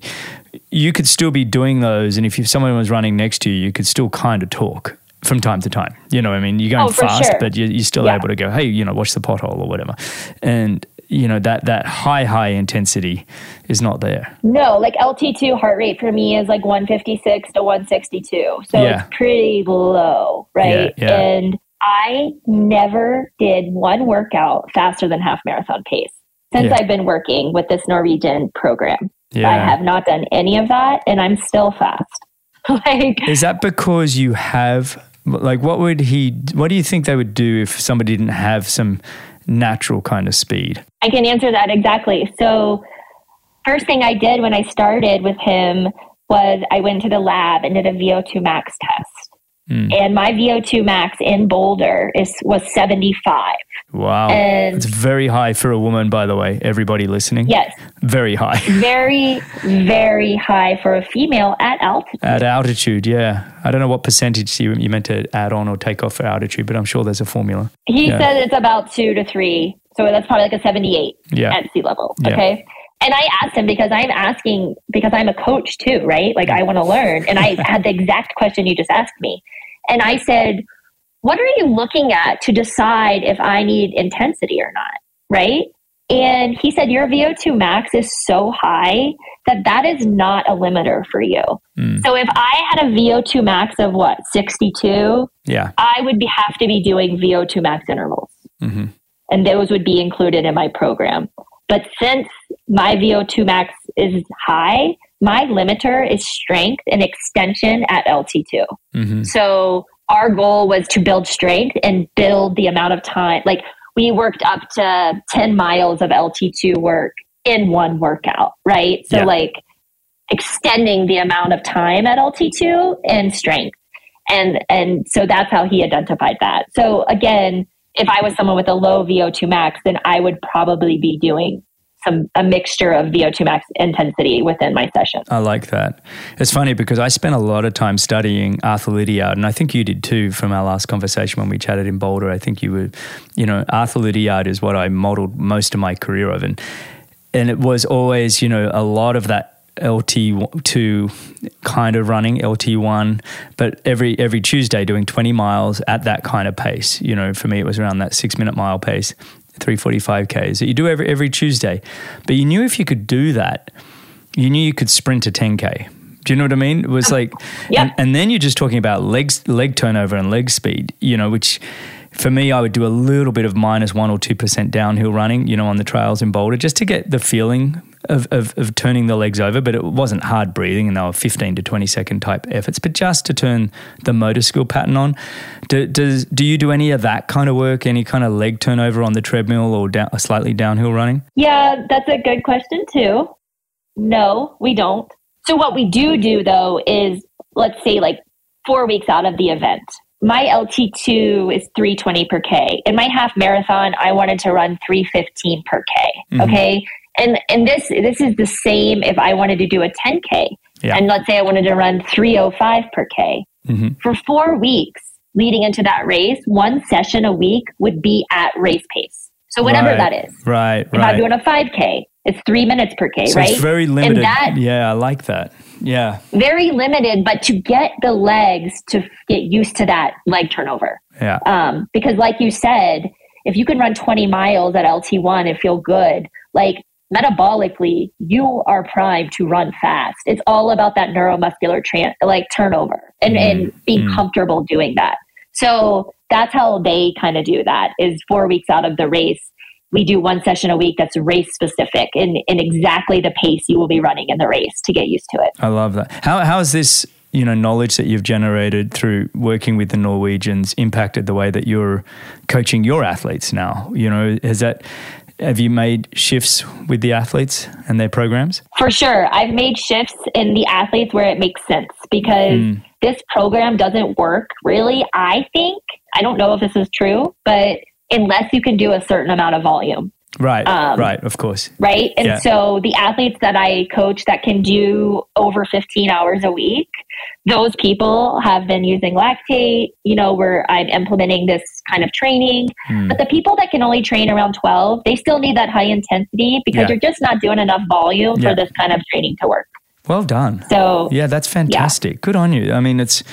[SPEAKER 2] you, could still be doing those. And if someone was running next to you, you could still kind of talk from time to time. You know, I mean, you're going
[SPEAKER 1] oh,
[SPEAKER 2] fast,
[SPEAKER 1] sure.
[SPEAKER 2] but you're, you're still yeah. able to go, hey, you know, watch the pothole or whatever. And, you know, that, that high, high intensity is not there.
[SPEAKER 1] No, like LT2 heart rate for me is like 156 to 162. So yeah. it's pretty low, right?
[SPEAKER 2] Yeah, yeah.
[SPEAKER 1] And I never did one workout faster than half marathon pace since yeah. I've been working with this Norwegian program.
[SPEAKER 2] Yeah.
[SPEAKER 1] I have not done any of that and I'm still fast. like
[SPEAKER 2] Is that because you have like what would he what do you think they would do if somebody didn't have some natural kind of speed?
[SPEAKER 1] I can answer that exactly. So first thing I did when I started with him was I went to the lab and did a VO2 max test. Mm. And my VO2 max in Boulder is was 75.
[SPEAKER 2] Wow.
[SPEAKER 1] And
[SPEAKER 2] it's very high for a woman, by the way, everybody listening.
[SPEAKER 1] Yes.
[SPEAKER 2] Very high.
[SPEAKER 1] very, very high for a female at altitude.
[SPEAKER 2] At altitude, yeah. I don't know what percentage you, you meant to add on or take off for altitude, but I'm sure there's a formula.
[SPEAKER 1] He
[SPEAKER 2] yeah.
[SPEAKER 1] said it's about two to three. So that's probably like a 78
[SPEAKER 2] yeah.
[SPEAKER 1] at sea level. Okay. And I asked him because I'm asking because I'm a coach too, right? Like I want to learn. And I had the exact question you just asked me. And I said, What are you looking at to decide if I need intensity or not? Right. And he said, Your VO2 max is so high that that is not a limiter for you. Mm. So if I had a VO2 max of what, 62?
[SPEAKER 2] Yeah.
[SPEAKER 1] I would be, have to be doing VO2 max intervals. Mm-hmm. And those would be included in my program. But since my VO2 max is high, my limiter is strength and extension at LT2. Mm-hmm. So our goal was to build strength and build the amount of time. Like we worked up to 10 miles of LT2 work in one workout, right? So, yeah. like extending the amount of time at LT2 and strength. And, and so that's how he identified that. So, again, if I was someone with a low VO2 max, then I would probably be doing some a mixture of VO2 max intensity within my session.
[SPEAKER 2] I like that. It's funny because I spent a lot of time studying Arthur Lydiard, and I think you did too from our last conversation when we chatted in Boulder. I think you were, you know, Arthur Lydiard is what I modeled most of my career of, and and it was always, you know, a lot of that LT2 kind of running LT1 but every every Tuesday doing 20 miles at that kind of pace you know for me it was around that 6 minute mile pace 345 Ks that you do every, every Tuesday. But you knew if you could do that, you knew you could sprint a 10K. Do you know what I mean? It was um, like,
[SPEAKER 1] yeah.
[SPEAKER 2] and, and, then you're just talking about legs, leg turnover and leg speed, you know, which for me, I would do a little bit of minus one or 2% downhill running, you know, on the trails in Boulder just to get the feeling of, of, of, turning the legs over, but it wasn't hard breathing and they were 15 to 20 second type efforts, but just to turn the motor skill pattern on. Do, does, do you do any of that kind of work, any kind of leg turnover on the treadmill or down, slightly downhill running?
[SPEAKER 1] Yeah, that's a good question too. No, we don't. So, what we do do though is let's say like four weeks out of the event, my LT2 is 320 per K. In my half marathon, I wanted to run 315 per K. Mm-hmm. Okay. And and this this is the same if I wanted to do a 10K. Yeah. And let's say I wanted to run 305 per K. Mm-hmm. For four weeks leading into that race, one session a week would be at race pace. So whatever
[SPEAKER 2] right.
[SPEAKER 1] that is.
[SPEAKER 2] Right.
[SPEAKER 1] If
[SPEAKER 2] right.
[SPEAKER 1] I'm doing a 5K, it's three minutes per K,
[SPEAKER 2] so
[SPEAKER 1] right?
[SPEAKER 2] It's very limited. That, yeah, I like that. Yeah.
[SPEAKER 1] Very limited, but to get the legs to get used to that leg turnover.
[SPEAKER 2] Yeah.
[SPEAKER 1] Um, because like you said, if you can run 20 miles at LT1 and feel good, like metabolically, you are primed to run fast. It's all about that neuromuscular tran- like turnover and, mm. and being mm. comfortable doing that. So that's how they kind of do that is four weeks out of the race. We do one session a week that's race specific and in exactly the pace you will be running in the race to get used to it.
[SPEAKER 2] I love that. How, how is this you know knowledge that you've generated through working with the Norwegians impacted the way that you're coaching your athletes now? You know, has that have you made shifts with the athletes and their programs?
[SPEAKER 1] For sure. I've made shifts in the athletes where it makes sense because mm. this program doesn't work really, I think. I don't know if this is true, but unless you can do a certain amount of volume.
[SPEAKER 2] Right, um, right, of course.
[SPEAKER 1] Right. And yeah. so the athletes that I coach that can do over 15 hours a week, those people have been using lactate, you know, where I'm implementing this kind of training. Mm. But the people that can only train around 12, they still need that high intensity because yeah. you're just not doing enough volume yeah. for this kind of training to work.
[SPEAKER 2] Well done.
[SPEAKER 1] So,
[SPEAKER 2] yeah, that's fantastic. Good on you. I mean, it's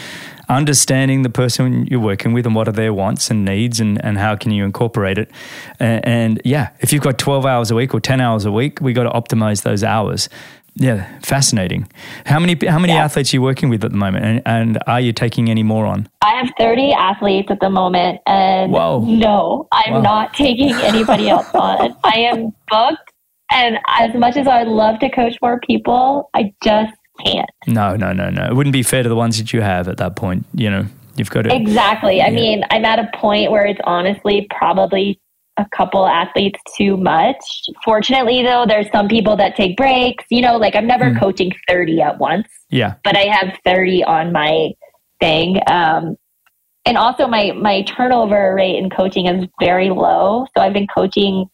[SPEAKER 2] understanding the person you're working with and what are their wants and needs and, and how can you incorporate it. And, and yeah, if you've got 12 hours a week or 10 hours a week, we got to optimize those hours. Yeah, fascinating. How many how many yeah. athletes are you working with at the moment, and, and, are you taking any more on?
[SPEAKER 1] I have thirty athletes at the moment, and
[SPEAKER 2] Whoa.
[SPEAKER 1] no, I'm not taking anybody else on. I am booked, and as much as I'd love to coach more people, I just can't.
[SPEAKER 2] No, no, no, no. It wouldn't be fair to the ones that you have at that point. You know, you've got to.
[SPEAKER 1] Exactly. Yeah. I mean, I'm at a point where it's honestly probably a couple athletes too much. Fortunately, though, there's some people that take breaks. You know, like I'm never mm. coaching 30 at once.
[SPEAKER 2] Yeah.
[SPEAKER 1] But I have 30 on my thing. Um, and also my my turnover rate in coaching is very low. So I've been coaching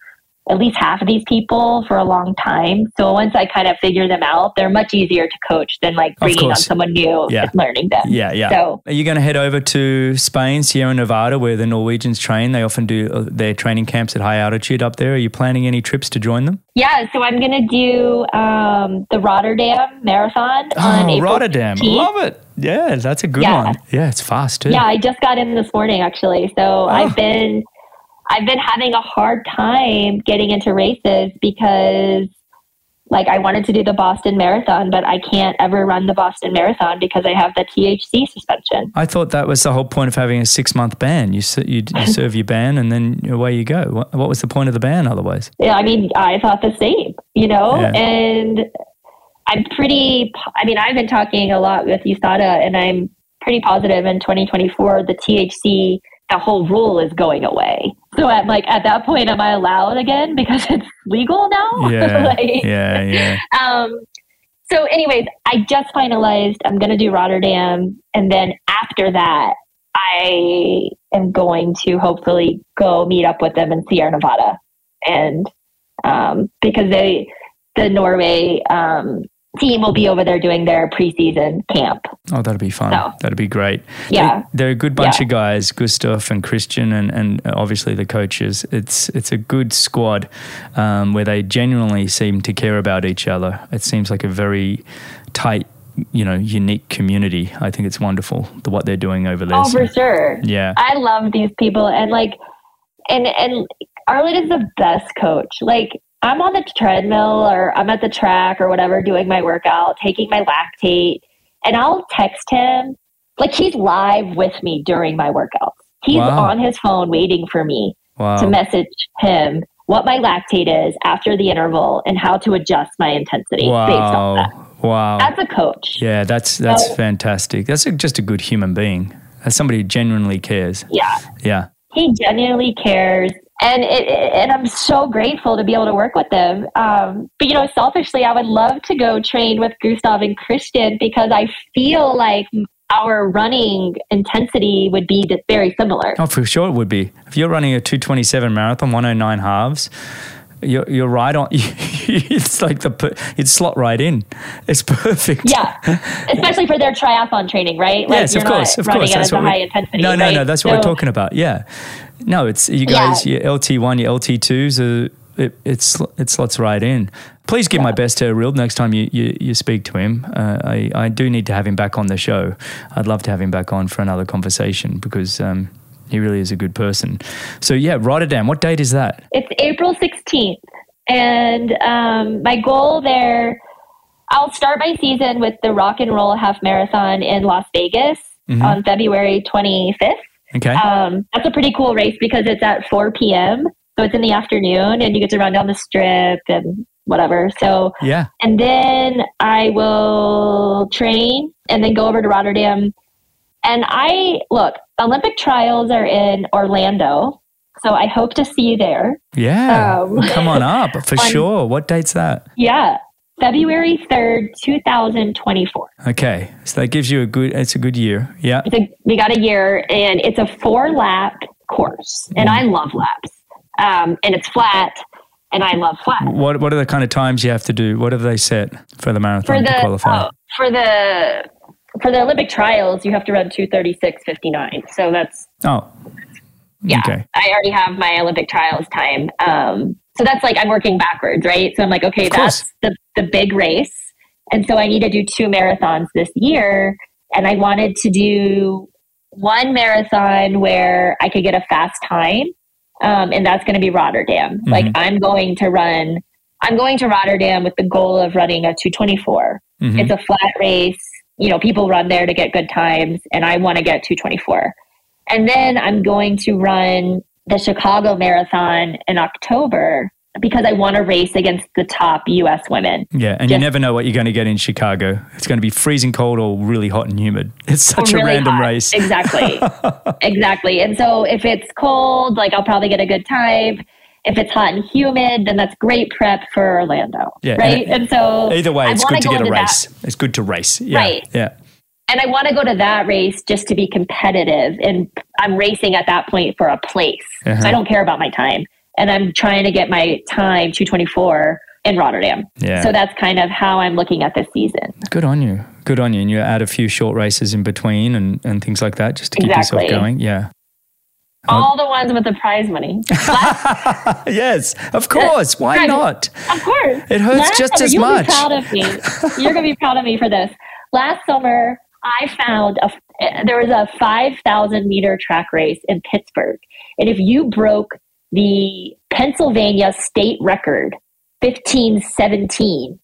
[SPEAKER 1] at least half of these people for a long time. So once I kind of figure them out, they're much easier to coach than like bringing on someone new yeah. and learning them.
[SPEAKER 2] Yeah, yeah. So, are you going to head over to Spain, Sierra Nevada, where the Norwegians train? They often do uh, their training camps at high altitude up there. Are you planning any trips to join them?
[SPEAKER 1] Yeah, so I'm going to do um, the Rotterdam Marathon oh, on April
[SPEAKER 2] Rotterdam. 15th. Love it. Yeah, that's a good yeah. one. Yeah, it's fast too.
[SPEAKER 1] Yeah, I just got in this morning actually. So oh. I've been I've been having a hard time getting into races because like I wanted to do the Boston Marathon, but I can't ever run the Boston Marathon because I have the THC suspension.
[SPEAKER 2] I thought that was the whole point of having a six month ban. You, you, you serve your ban and then away you go. What, what, was the point of the ban otherwise?
[SPEAKER 1] Yeah, I mean, I thought the same, you know, yeah. and I'm pretty, I mean, I've been talking a lot with USADA and I'm pretty positive in 2024 the THC the whole rule is going away. So I'm like, at that point, am I allowed again because it's legal now?
[SPEAKER 2] Yeah, like, yeah, yeah.
[SPEAKER 1] Um, so, anyways, I just finalized. I'm going to do Rotterdam, and then after that, I am going to hopefully go meet up with them in Sierra Nevada, and um, because they, the Norway um, team will be over there doing their preseason camp.
[SPEAKER 2] Oh, that'd be fun. So, that'd be great.
[SPEAKER 1] Yeah.
[SPEAKER 2] They, are a good bunch yeah. of guys, Gustav and Kristian, and, and obviously the coaches. It's it's a good squad um, where they genuinely seem to care about each other. It seems like a very tight you know unique community i think it's wonderful the, what they're doing over there
[SPEAKER 1] oh so, for sure
[SPEAKER 2] yeah
[SPEAKER 1] i love these people and like and and Arild is the best coach like I'm on the treadmill or I'm at the track or whatever doing my workout, taking my lactate, and I'll text him like he's live with me during my workouts. He's wow. on his phone waiting for me wow. to message him what my lactate is after the interval and how to adjust my intensity wow. based on that.
[SPEAKER 2] Wow.
[SPEAKER 1] As a coach.
[SPEAKER 2] Yeah, that's that's so, fantastic. That's a, just a good human being. That's somebody who genuinely cares.
[SPEAKER 1] Yeah.
[SPEAKER 2] Yeah.
[SPEAKER 1] He genuinely cares and it, and I'm so grateful to be able to work with them. Um, but you know, selfishly, I would love to go train with Gustav and Kristian because I feel like our running intensity would be very similar.
[SPEAKER 2] Oh, for sure it would be. If you're running a 227 marathon, 109 halves, you're, you're right on. it's like the it's slot right in. It's perfect.
[SPEAKER 1] Yeah, especially for their triathlon training, right?
[SPEAKER 2] Like yes, of course, of course.
[SPEAKER 1] That's what high intensity.
[SPEAKER 2] No,
[SPEAKER 1] no, right?
[SPEAKER 2] no. That's what so, we're talking about. Yeah, no, it's you guys. Yeah. Your LT one, your LT twos. Are, it, it's it slots right in. Please give yeah. my best to Arild next time you, you, you speak to him. Uh, I, I do need to have him back on the show. I'd love to have him back on for another conversation because um, he really is a good person. So yeah, Rotterdam. What date is that?
[SPEAKER 1] It's April sixteenth, and um, my goal there. I'll start my season with the Rock and Roll Half Marathon in Las Vegas mm-hmm. on February twenty fifth.
[SPEAKER 2] Okay.
[SPEAKER 1] Um, that's a pretty cool race because it's at 4 p.m. So it's in the afternoon and you get to run down the strip and whatever. So,
[SPEAKER 2] yeah.
[SPEAKER 1] And then I will train and then go over to Rotterdam. And I look, Olympic trials are in Orlando. So I hope to see you there.
[SPEAKER 2] Yeah. Um, Come on up for on, sure. What date's that?
[SPEAKER 1] Yeah. February 3rd, 2024.
[SPEAKER 2] Okay. So that gives you a good, it's a good year. Yeah.
[SPEAKER 1] A, we got a year and it's a four lap course. And mm. I love laps. Um, and it's flat and I love flat.
[SPEAKER 2] What, what are the kind of times you have to do? What have they set for the marathon for the, to qualify? Uh,
[SPEAKER 1] for the, for the Olympic trials, you have to run 236.59. So that's,
[SPEAKER 2] oh,
[SPEAKER 1] yeah, okay. I already have my Olympic trials time. Um, so that's like I'm working backwards, right? So I'm like, okay, that's the, the big race. And so I need to do two marathons this year. And I wanted to do one marathon where I could get a fast time. Um, and that's going to be Rotterdam. Mm-hmm. Like I'm going to run, I'm going to Rotterdam with the goal of running a 224. Mm-hmm. It's a flat race. You know, people run there to get good times, and I want to get 224. And then I'm going to run the Chicago Marathon in October because I want to race against the top US women.
[SPEAKER 2] Yeah, and Just, you never know what you're going to get in Chicago. It's going to be freezing cold or really hot and humid. It's such really a random hot. race.
[SPEAKER 1] Exactly. exactly. And so if it's cold, like I'll probably get a good time. If it's hot and humid, then that's great prep for Orlando. Yeah, right. And, and so
[SPEAKER 2] either way, it's good to get a race. That. It's good to race. Yeah,
[SPEAKER 1] right.
[SPEAKER 2] Yeah
[SPEAKER 1] and I want to go to that race just to be competitive. And I'm racing at that point for a place. Uh-huh. So I don't care about my time. and I'm trying to get my time 224 in Rotterdam.
[SPEAKER 2] Yeah.
[SPEAKER 1] So that's kind of how I'm looking at this season.
[SPEAKER 2] Good on you. Good on you. And you add a few short races in between and, and things like that just to keep
[SPEAKER 1] Exactly.
[SPEAKER 2] yourself going. Yeah.
[SPEAKER 1] All um, the ones with the prize money. Last-
[SPEAKER 2] yes, of course. Why
[SPEAKER 1] Right.
[SPEAKER 2] not?
[SPEAKER 1] of course.
[SPEAKER 2] It hurts
[SPEAKER 1] Last
[SPEAKER 2] just
[SPEAKER 1] summer,
[SPEAKER 2] as
[SPEAKER 1] you'll
[SPEAKER 2] much.
[SPEAKER 1] Be proud of me. You're going to be proud of me for this. Last summer, I found a there was a 5,000 meter track race in Pittsburgh, and if you broke the Pennsylvania state record, 1517,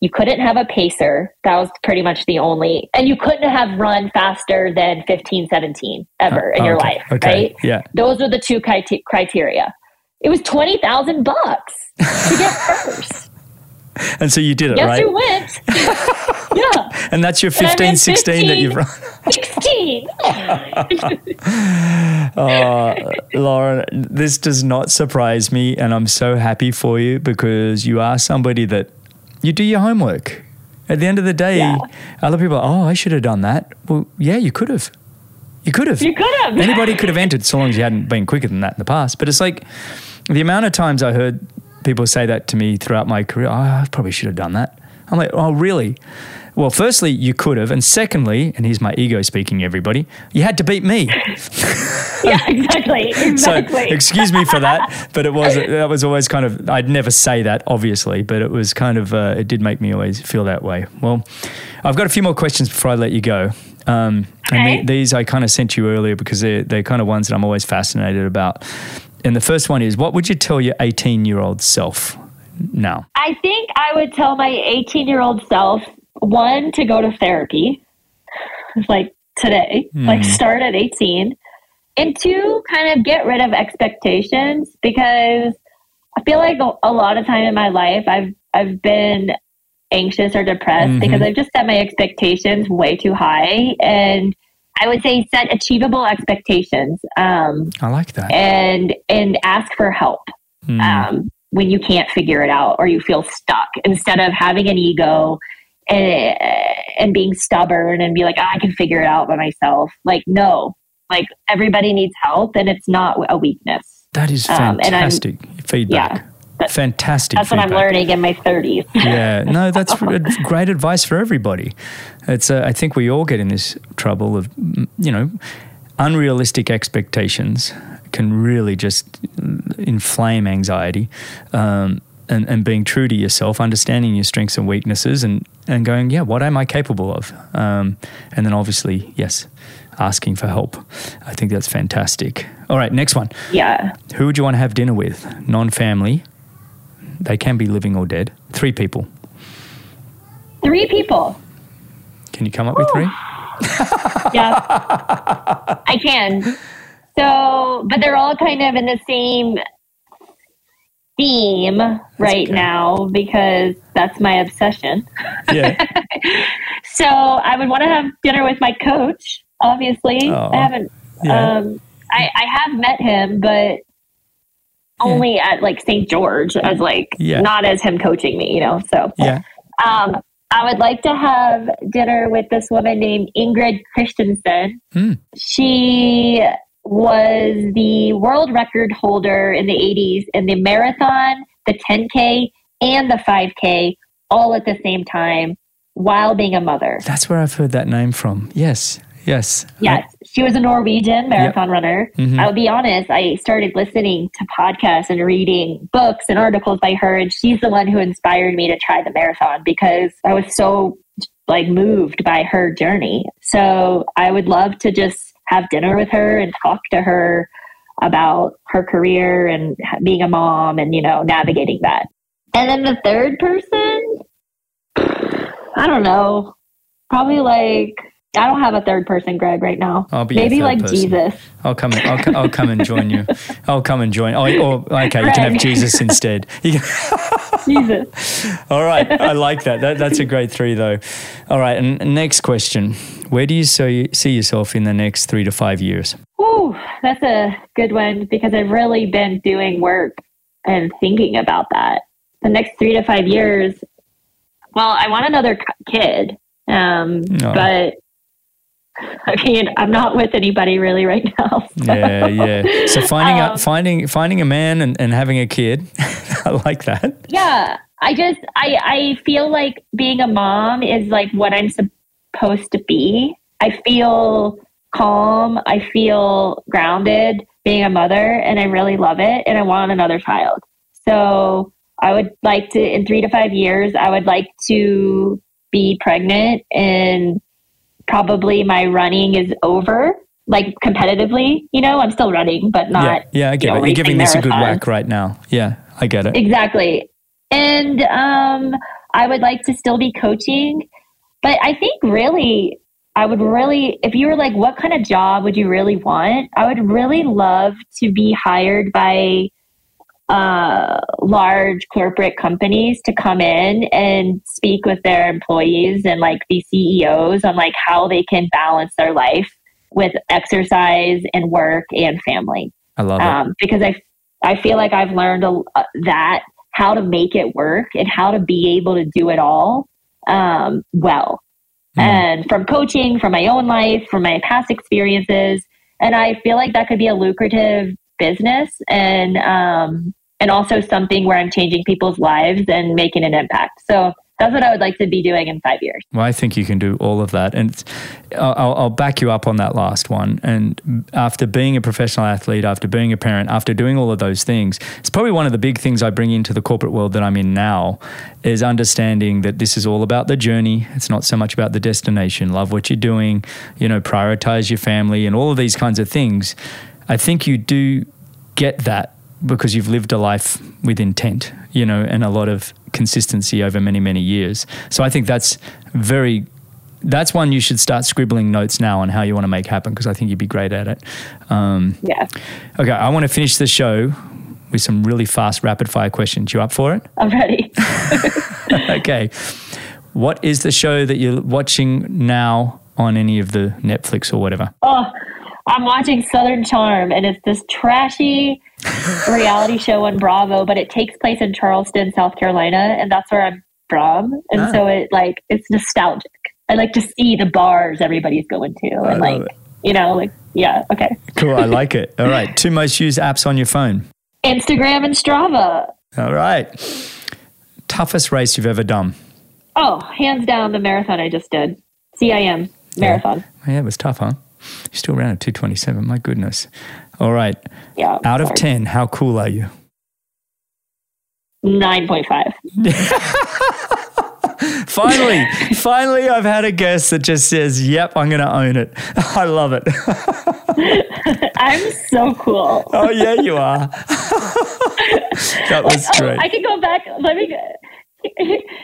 [SPEAKER 1] you couldn't have a pacer. That was pretty much the only, and you couldn't have run faster than 1517 ever in your
[SPEAKER 2] Okay,
[SPEAKER 1] life,
[SPEAKER 2] okay,
[SPEAKER 1] right?
[SPEAKER 2] Yeah.
[SPEAKER 1] Those are the two criteria. It was 20,000 bucks to get first.
[SPEAKER 2] And so you did it,
[SPEAKER 1] Yes,
[SPEAKER 2] right?
[SPEAKER 1] you went. yeah,
[SPEAKER 2] And that's your
[SPEAKER 1] And I
[SPEAKER 2] 15, 16 that you've run.
[SPEAKER 1] 16.
[SPEAKER 2] Oh, Lauren, this does not surprise me. And I'm so happy for you because you are somebody that you do your homework. At the end of the day,
[SPEAKER 1] Yeah.
[SPEAKER 2] other people are, oh, I should have done that. Well, yeah, you could have. You could have.
[SPEAKER 1] You could have.
[SPEAKER 2] Anybody could have entered so long as you hadn't been quicker than that in the past. But it's like the amount of times I heard people say that to me throughout my career, oh, I probably should have done that. I'm like, oh, really? Well, firstly, you could have. And secondly, and here's my ego speaking, everybody, you had to beat me.
[SPEAKER 1] yeah, exactly.
[SPEAKER 2] So excuse me for that, but it was that was always kind of I'd never say that obviously, but it was kind of uh, it did make me always feel that way. Well, I've got a few more questions before I let you go. Um,
[SPEAKER 1] Okay.
[SPEAKER 2] And the, these I kind of sent you earlier because they're they're kind of ones that I'm always fascinated about. And the first one is, what would you tell your 18 year old self now?
[SPEAKER 1] I think I would tell my 18 year old self one, to go to therapy, like today, like start at 18. And two, kind of get rid of expectations because I feel like a- lot of time in my life I've I've been anxious or depressed
[SPEAKER 2] Mhm.
[SPEAKER 1] because I've just set my expectations way too high. And I would say set achievable expectations um,
[SPEAKER 2] I like that.
[SPEAKER 1] and and ask for help
[SPEAKER 2] Mm.
[SPEAKER 1] um, when you can't figure it out or you feel stuck instead of having an ego and, and being stubborn and be like "Ah, i can figure it out by myself like no like everybody needs help and it's not a weakness
[SPEAKER 2] that is
[SPEAKER 1] um,
[SPEAKER 2] fantastic feedback.
[SPEAKER 1] yeah, that-
[SPEAKER 2] fantastic.
[SPEAKER 1] that's what i'm learning in my 30s
[SPEAKER 2] yeah, no, that's great advice for everybody. It's uh, I think we all get in this trouble of you know unrealistic expectations can really just inflame anxiety. Um, and, and being true to yourself, understanding your strengths and weaknesses, and, and going, yeah, what am I capable of? Um, and then obviously, yes, asking for help. I think that's fantastic. All right, next one.
[SPEAKER 1] yeah
[SPEAKER 2] Who would you want to have dinner with? Non family. They can be living or dead. Three people.
[SPEAKER 1] three people
[SPEAKER 2] Can you come up with three?
[SPEAKER 1] yeah i can so but they're all kind of in the same theme right
[SPEAKER 2] okay.
[SPEAKER 1] now because that's my obsession
[SPEAKER 2] Yeah.
[SPEAKER 1] So I would want to have dinner with my coach. Obviously,
[SPEAKER 2] Aw.
[SPEAKER 1] I haven't.
[SPEAKER 2] Yeah.
[SPEAKER 1] Um, I, I have met him, but only at like St. George as like
[SPEAKER 2] Yeah.
[SPEAKER 1] not as him coaching me. You know. So
[SPEAKER 2] Yeah.
[SPEAKER 1] um, I would like to have dinner with this woman named Ingrid Kristiansen.
[SPEAKER 2] Hmm.
[SPEAKER 1] She was the world record holder in the 80s in the marathon, the 10K, and the 5K all at the same time while being a mother.
[SPEAKER 2] That's where I've heard that name from. Yes. Yes.
[SPEAKER 1] Yes, she was a Norwegian marathon runner.
[SPEAKER 2] Mhm.
[SPEAKER 1] I'll be honest, I started listening to podcasts and reading books and articles by her, and she's the one who inspired me to try the marathon because I was so like moved by her journey. So I would love to just have dinner with her and talk to her about her career and being a mom and you know navigating that. And then the third person, I don't know, probably like I don't have a third person, Greg, right now.
[SPEAKER 2] I'll be
[SPEAKER 1] Maybe like
[SPEAKER 2] person.
[SPEAKER 1] Jesus.
[SPEAKER 2] I'll come. I'll, I'll come and join you. I'll come and join. Oh, or okay, you can have Jesus instead.
[SPEAKER 1] Jesus.
[SPEAKER 2] all right, I like that. that. That's a great three, though. All right, and and next question: Where do you see see yourself in the next three to five years?
[SPEAKER 1] Ooh, that's a good one because I've really been doing work and thinking about that. The next three to five years, well, I want another kid, um,
[SPEAKER 2] No.
[SPEAKER 1] but I mean, I'm not with anybody really right now.
[SPEAKER 2] So. Yeah, yeah. So finding um, finding finding a man and, and having a kid, I like that.
[SPEAKER 1] Yeah, I just I I feel like being a mom is like what I'm supposed to be. I feel calm. I feel grounded being a mother, and I really love it. And I want another child. So I would like to in three to five years. I would like to be pregnant and probably my running is over like competitively you know i'm still running but not
[SPEAKER 2] yeah, yeah i get you know, it you're giving this a good whack right now yeah i get it
[SPEAKER 1] exactly and um i would like to still be coaching but i think really i would really if you were like what kind of job would you really want? I would really love to be hired by uh, large corporate companies to come in and speak with their employees and like the CEOs on like how they can balance their life with exercise and work and family.
[SPEAKER 2] I love um,
[SPEAKER 1] it because I I feel like I've learned a, uh, that how to make it work and how to be able to do it all um, well. Mm. And from coaching, from my own life, from my past experiences, and I feel like that could be a lucrative business and um, and also something where I'm changing people's lives and making an impact. So that's what I would like to be doing in five years.
[SPEAKER 2] Well, I think you can do all of that. And I'll, I'll, back you up on that last one. And after being a professional athlete, after being a parent, after doing all of those things, it's probably one of the big things I bring into the corporate world that I'm in now is understanding that this is all about the journey. It's not so much about the destination. Love what you're doing, you know, prioritize your family and all of these kinds of things. I think you do get that because you've lived a life with intent, you know, and a lot of consistency over many, many years. So I think that's very, that's one you should start scribbling notes now on how you want to make happen because I think you'd be great at it.
[SPEAKER 1] Um, yeah.
[SPEAKER 2] Okay, I want to finish the show with some really fast rapid fire questions. You up for it?
[SPEAKER 1] I'm ready.
[SPEAKER 2] okay. What is the show that you're watching now on any of the Netflix or whatever?
[SPEAKER 1] Oh, I'm watching Southern Charm, and it's this trashy reality show on Bravo, but it takes place in Charleston, South Carolina, and that's where I'm from. And ah. so it like it's nostalgic. I like to see the bars everybody's going to, and like it. you know, like yeah, okay,
[SPEAKER 2] cool. I like it. All right, two most used apps on your phone:
[SPEAKER 1] Instagram and Strava.
[SPEAKER 2] All right, toughest race you've ever done?
[SPEAKER 1] Oh, hands down, the marathon I just did. CIM marathon.
[SPEAKER 2] Yeah, yeah it was tough, huh? You're still around at 227. My goodness. All right.
[SPEAKER 1] Yeah.
[SPEAKER 2] Out of 10, how cool are you?
[SPEAKER 1] 9.5.
[SPEAKER 2] finally, finally, I've had a guest that just says, Yep, I'm going to own it. I love it.
[SPEAKER 1] I'm so cool.
[SPEAKER 2] Oh, yeah, you are. that was oh, great.
[SPEAKER 1] I can go back. Let me.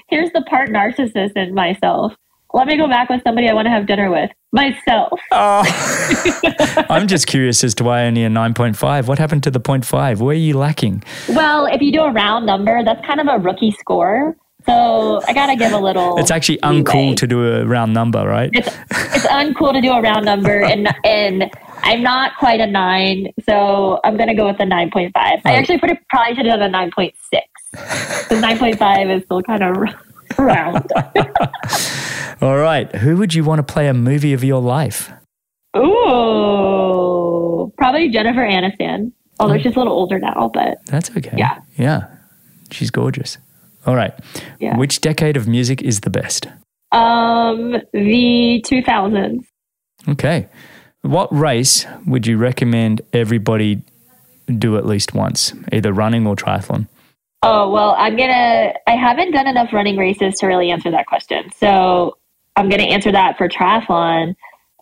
[SPEAKER 1] Here's the part narcissist in myself let me go back with somebody I want to have dinner with myself.
[SPEAKER 2] Oh. I'm just curious as to why only a 9.5. What happened to the 0.5? Where are you lacking?
[SPEAKER 1] Well, if you do a round number, that's kind of a rookie score. So I gotta give a little.
[SPEAKER 2] It's actually uncool to do a round number, right?
[SPEAKER 1] It's it's uncool to do a round number, and and I'm not quite a nine, so I'm gonna go with a nine point five. Oh. I actually put it probably should have done a nine point six. The nine point five is still kind of round.
[SPEAKER 2] All right. Who would you want to play a movie of your life?
[SPEAKER 1] Ooh, probably Jennifer Aniston. Although oh. she's a little older now, but
[SPEAKER 2] that's okay.
[SPEAKER 1] Yeah,
[SPEAKER 2] yeah, she's gorgeous. All right. Yeah. Which decade of music is the best?
[SPEAKER 1] Um, the 2000s.
[SPEAKER 2] Okay. What race would you recommend everybody do at least once, either running or triathlon?
[SPEAKER 1] Oh, well, I'm going to, I haven't done enough running races to really answer that question. So I'm going to answer that for triathlon.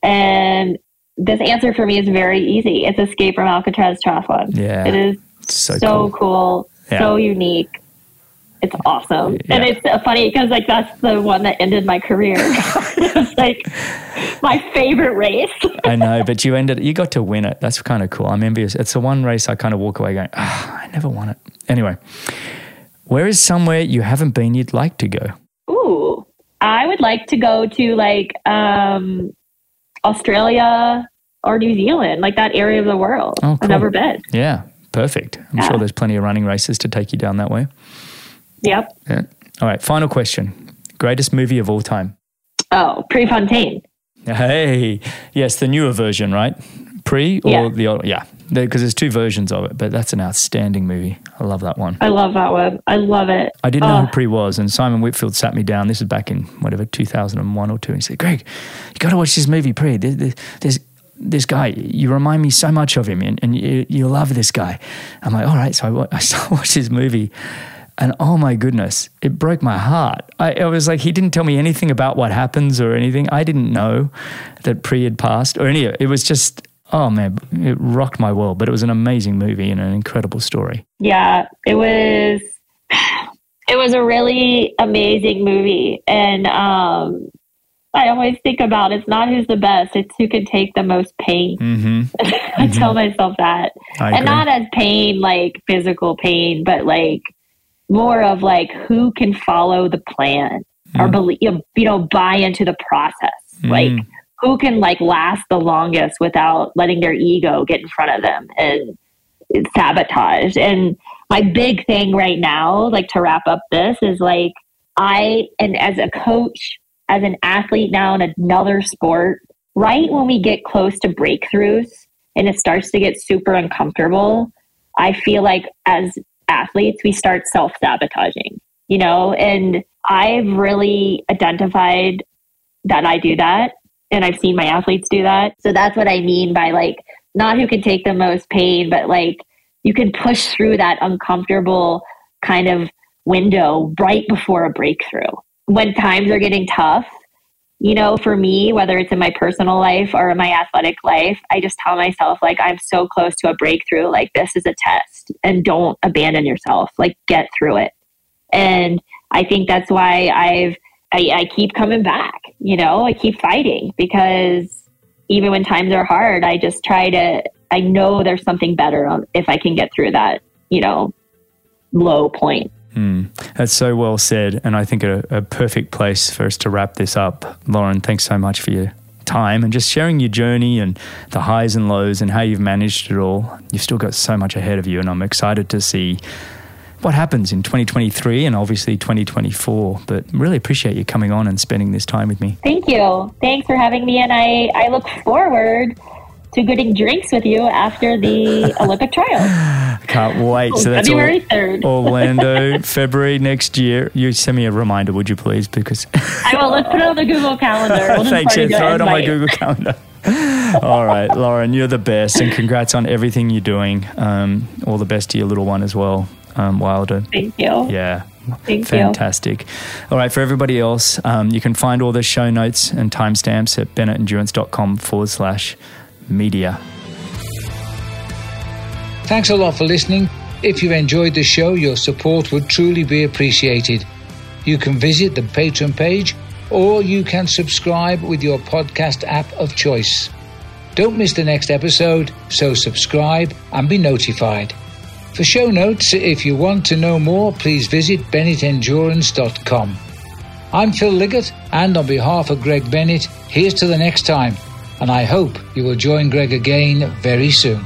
[SPEAKER 1] And this answer for me is very easy. It's Escape from Alcatraz Triathlon.
[SPEAKER 2] Yeah.
[SPEAKER 1] It is so, so cool, cool yeah. so unique. It's awesome. Yeah. And it's funny because like that's the one that ended my career. it's like my favorite race.
[SPEAKER 2] I know, but you ended you got to win it. That's kind of cool. I'm envious. It's the one race I kind of walk away going, oh, I never won it. Anyway, where is somewhere you haven't been you'd like to go?
[SPEAKER 1] Ooh. I would like to go to like um, Australia or New Zealand, like that area of the world. Oh, cool. I've never been.
[SPEAKER 2] Yeah, perfect. I'm yeah. sure there's plenty of running races to take you down that way.
[SPEAKER 1] Yep.
[SPEAKER 2] Yeah. All right. Final question. Greatest movie of all time?
[SPEAKER 1] Oh, Prefontaine.
[SPEAKER 2] Hey, yes, the newer version, right? Pre or yeah. the old? Yeah, because there's two versions of it, but that's an outstanding movie. I love that one.
[SPEAKER 1] I love that one. I love it.
[SPEAKER 2] I didn't know who ah. Pre was, and Simon Whitfield sat me down. This is back in whatever 2001 or two, and he said, "Greg, you got to watch this movie, Pre. There's, there's this guy. You remind me so much of him, and, and you, you love this guy." I'm like, "All right." So I, I watched this movie. And oh my goodness, it broke my heart. I, I, was like, he didn't tell me anything about what happens or anything. I didn't know that Pre had passed or any. It was just oh man, it rocked my world. But it was an amazing movie and an incredible story.
[SPEAKER 1] Yeah, it was. It was a really amazing movie, and um, I always think about it's not who's the best; it's who can take the most pain. Mm-hmm. I mm-hmm. tell myself that, and not as pain like physical pain, but like more of like who can follow the plan mm. or believe you know buy into the process, mm. like who can like last the longest without letting their ego get in front of them and sabotage. And my big thing right now, like to wrap up this, is like I, and as a coach, as an athlete now in another sport, right when we get close to breakthroughs and it starts to get super uncomfortable, I feel like as athletes, we start self sabotaging, you know, and I've really identified that I do that and I've seen my athletes do that. So that's what I mean by like not who can take the most pain, but like you can push through that uncomfortable kind of window right before a breakthrough. When times are getting tough, you know, for me, whether it's in my personal life or in my athletic life, I just tell myself, like, I'm so close to a breakthrough. Like, this is a test and don't abandon yourself. Like, get through it. And I think that's why I've I, I keep coming back. You know, I keep fighting because even when times are hard, I just try to. I know there's something better if I can get through that. You know, low point.
[SPEAKER 2] Mm, that's so well said, and I think a, a perfect place for us to wrap this up. Lauren, thanks so much for your time and just sharing your journey and the highs and lows and how you've managed it all. You've still got so much ahead of you, and I'm excited to see what happens in 2023 and obviously 2024. But really appreciate you coming on and spending this time with me.
[SPEAKER 1] Thank you. Thanks for having me. And I, I look forward to getting drinks with you after the Olympic trials.
[SPEAKER 2] Can't wait.
[SPEAKER 1] So that's February 3rd.
[SPEAKER 2] Orlando, February next year. You send me a reminder, would you please? Because
[SPEAKER 1] I will. Let's put it on the Google Calendar.
[SPEAKER 2] We'll Thanks. Yeah, throw it on my Google Calendar. all right, Lauren, you're the best, and congrats on everything you're doing. Um, all the best to your little one as well um, Wilder.
[SPEAKER 1] Thank you.
[SPEAKER 2] Yeah.
[SPEAKER 1] Thank
[SPEAKER 2] Fantastic.
[SPEAKER 1] You.
[SPEAKER 2] All right, for everybody else, um, you can find all the show notes and timestamps at bennettendurance.com forward slash media.
[SPEAKER 3] Thanks a lot for listening. If you enjoyed the show, your support would truly be appreciated. You can visit the Patreon page or you can subscribe with your podcast app of choice. Don't miss the next episode, so subscribe and be notified. For show notes, if you want to know more, please visit bennettendurance.com. I'm Phil Liggett, and on behalf of Greg Bennett, here's to the next time, and I hope you will join Greg again very soon.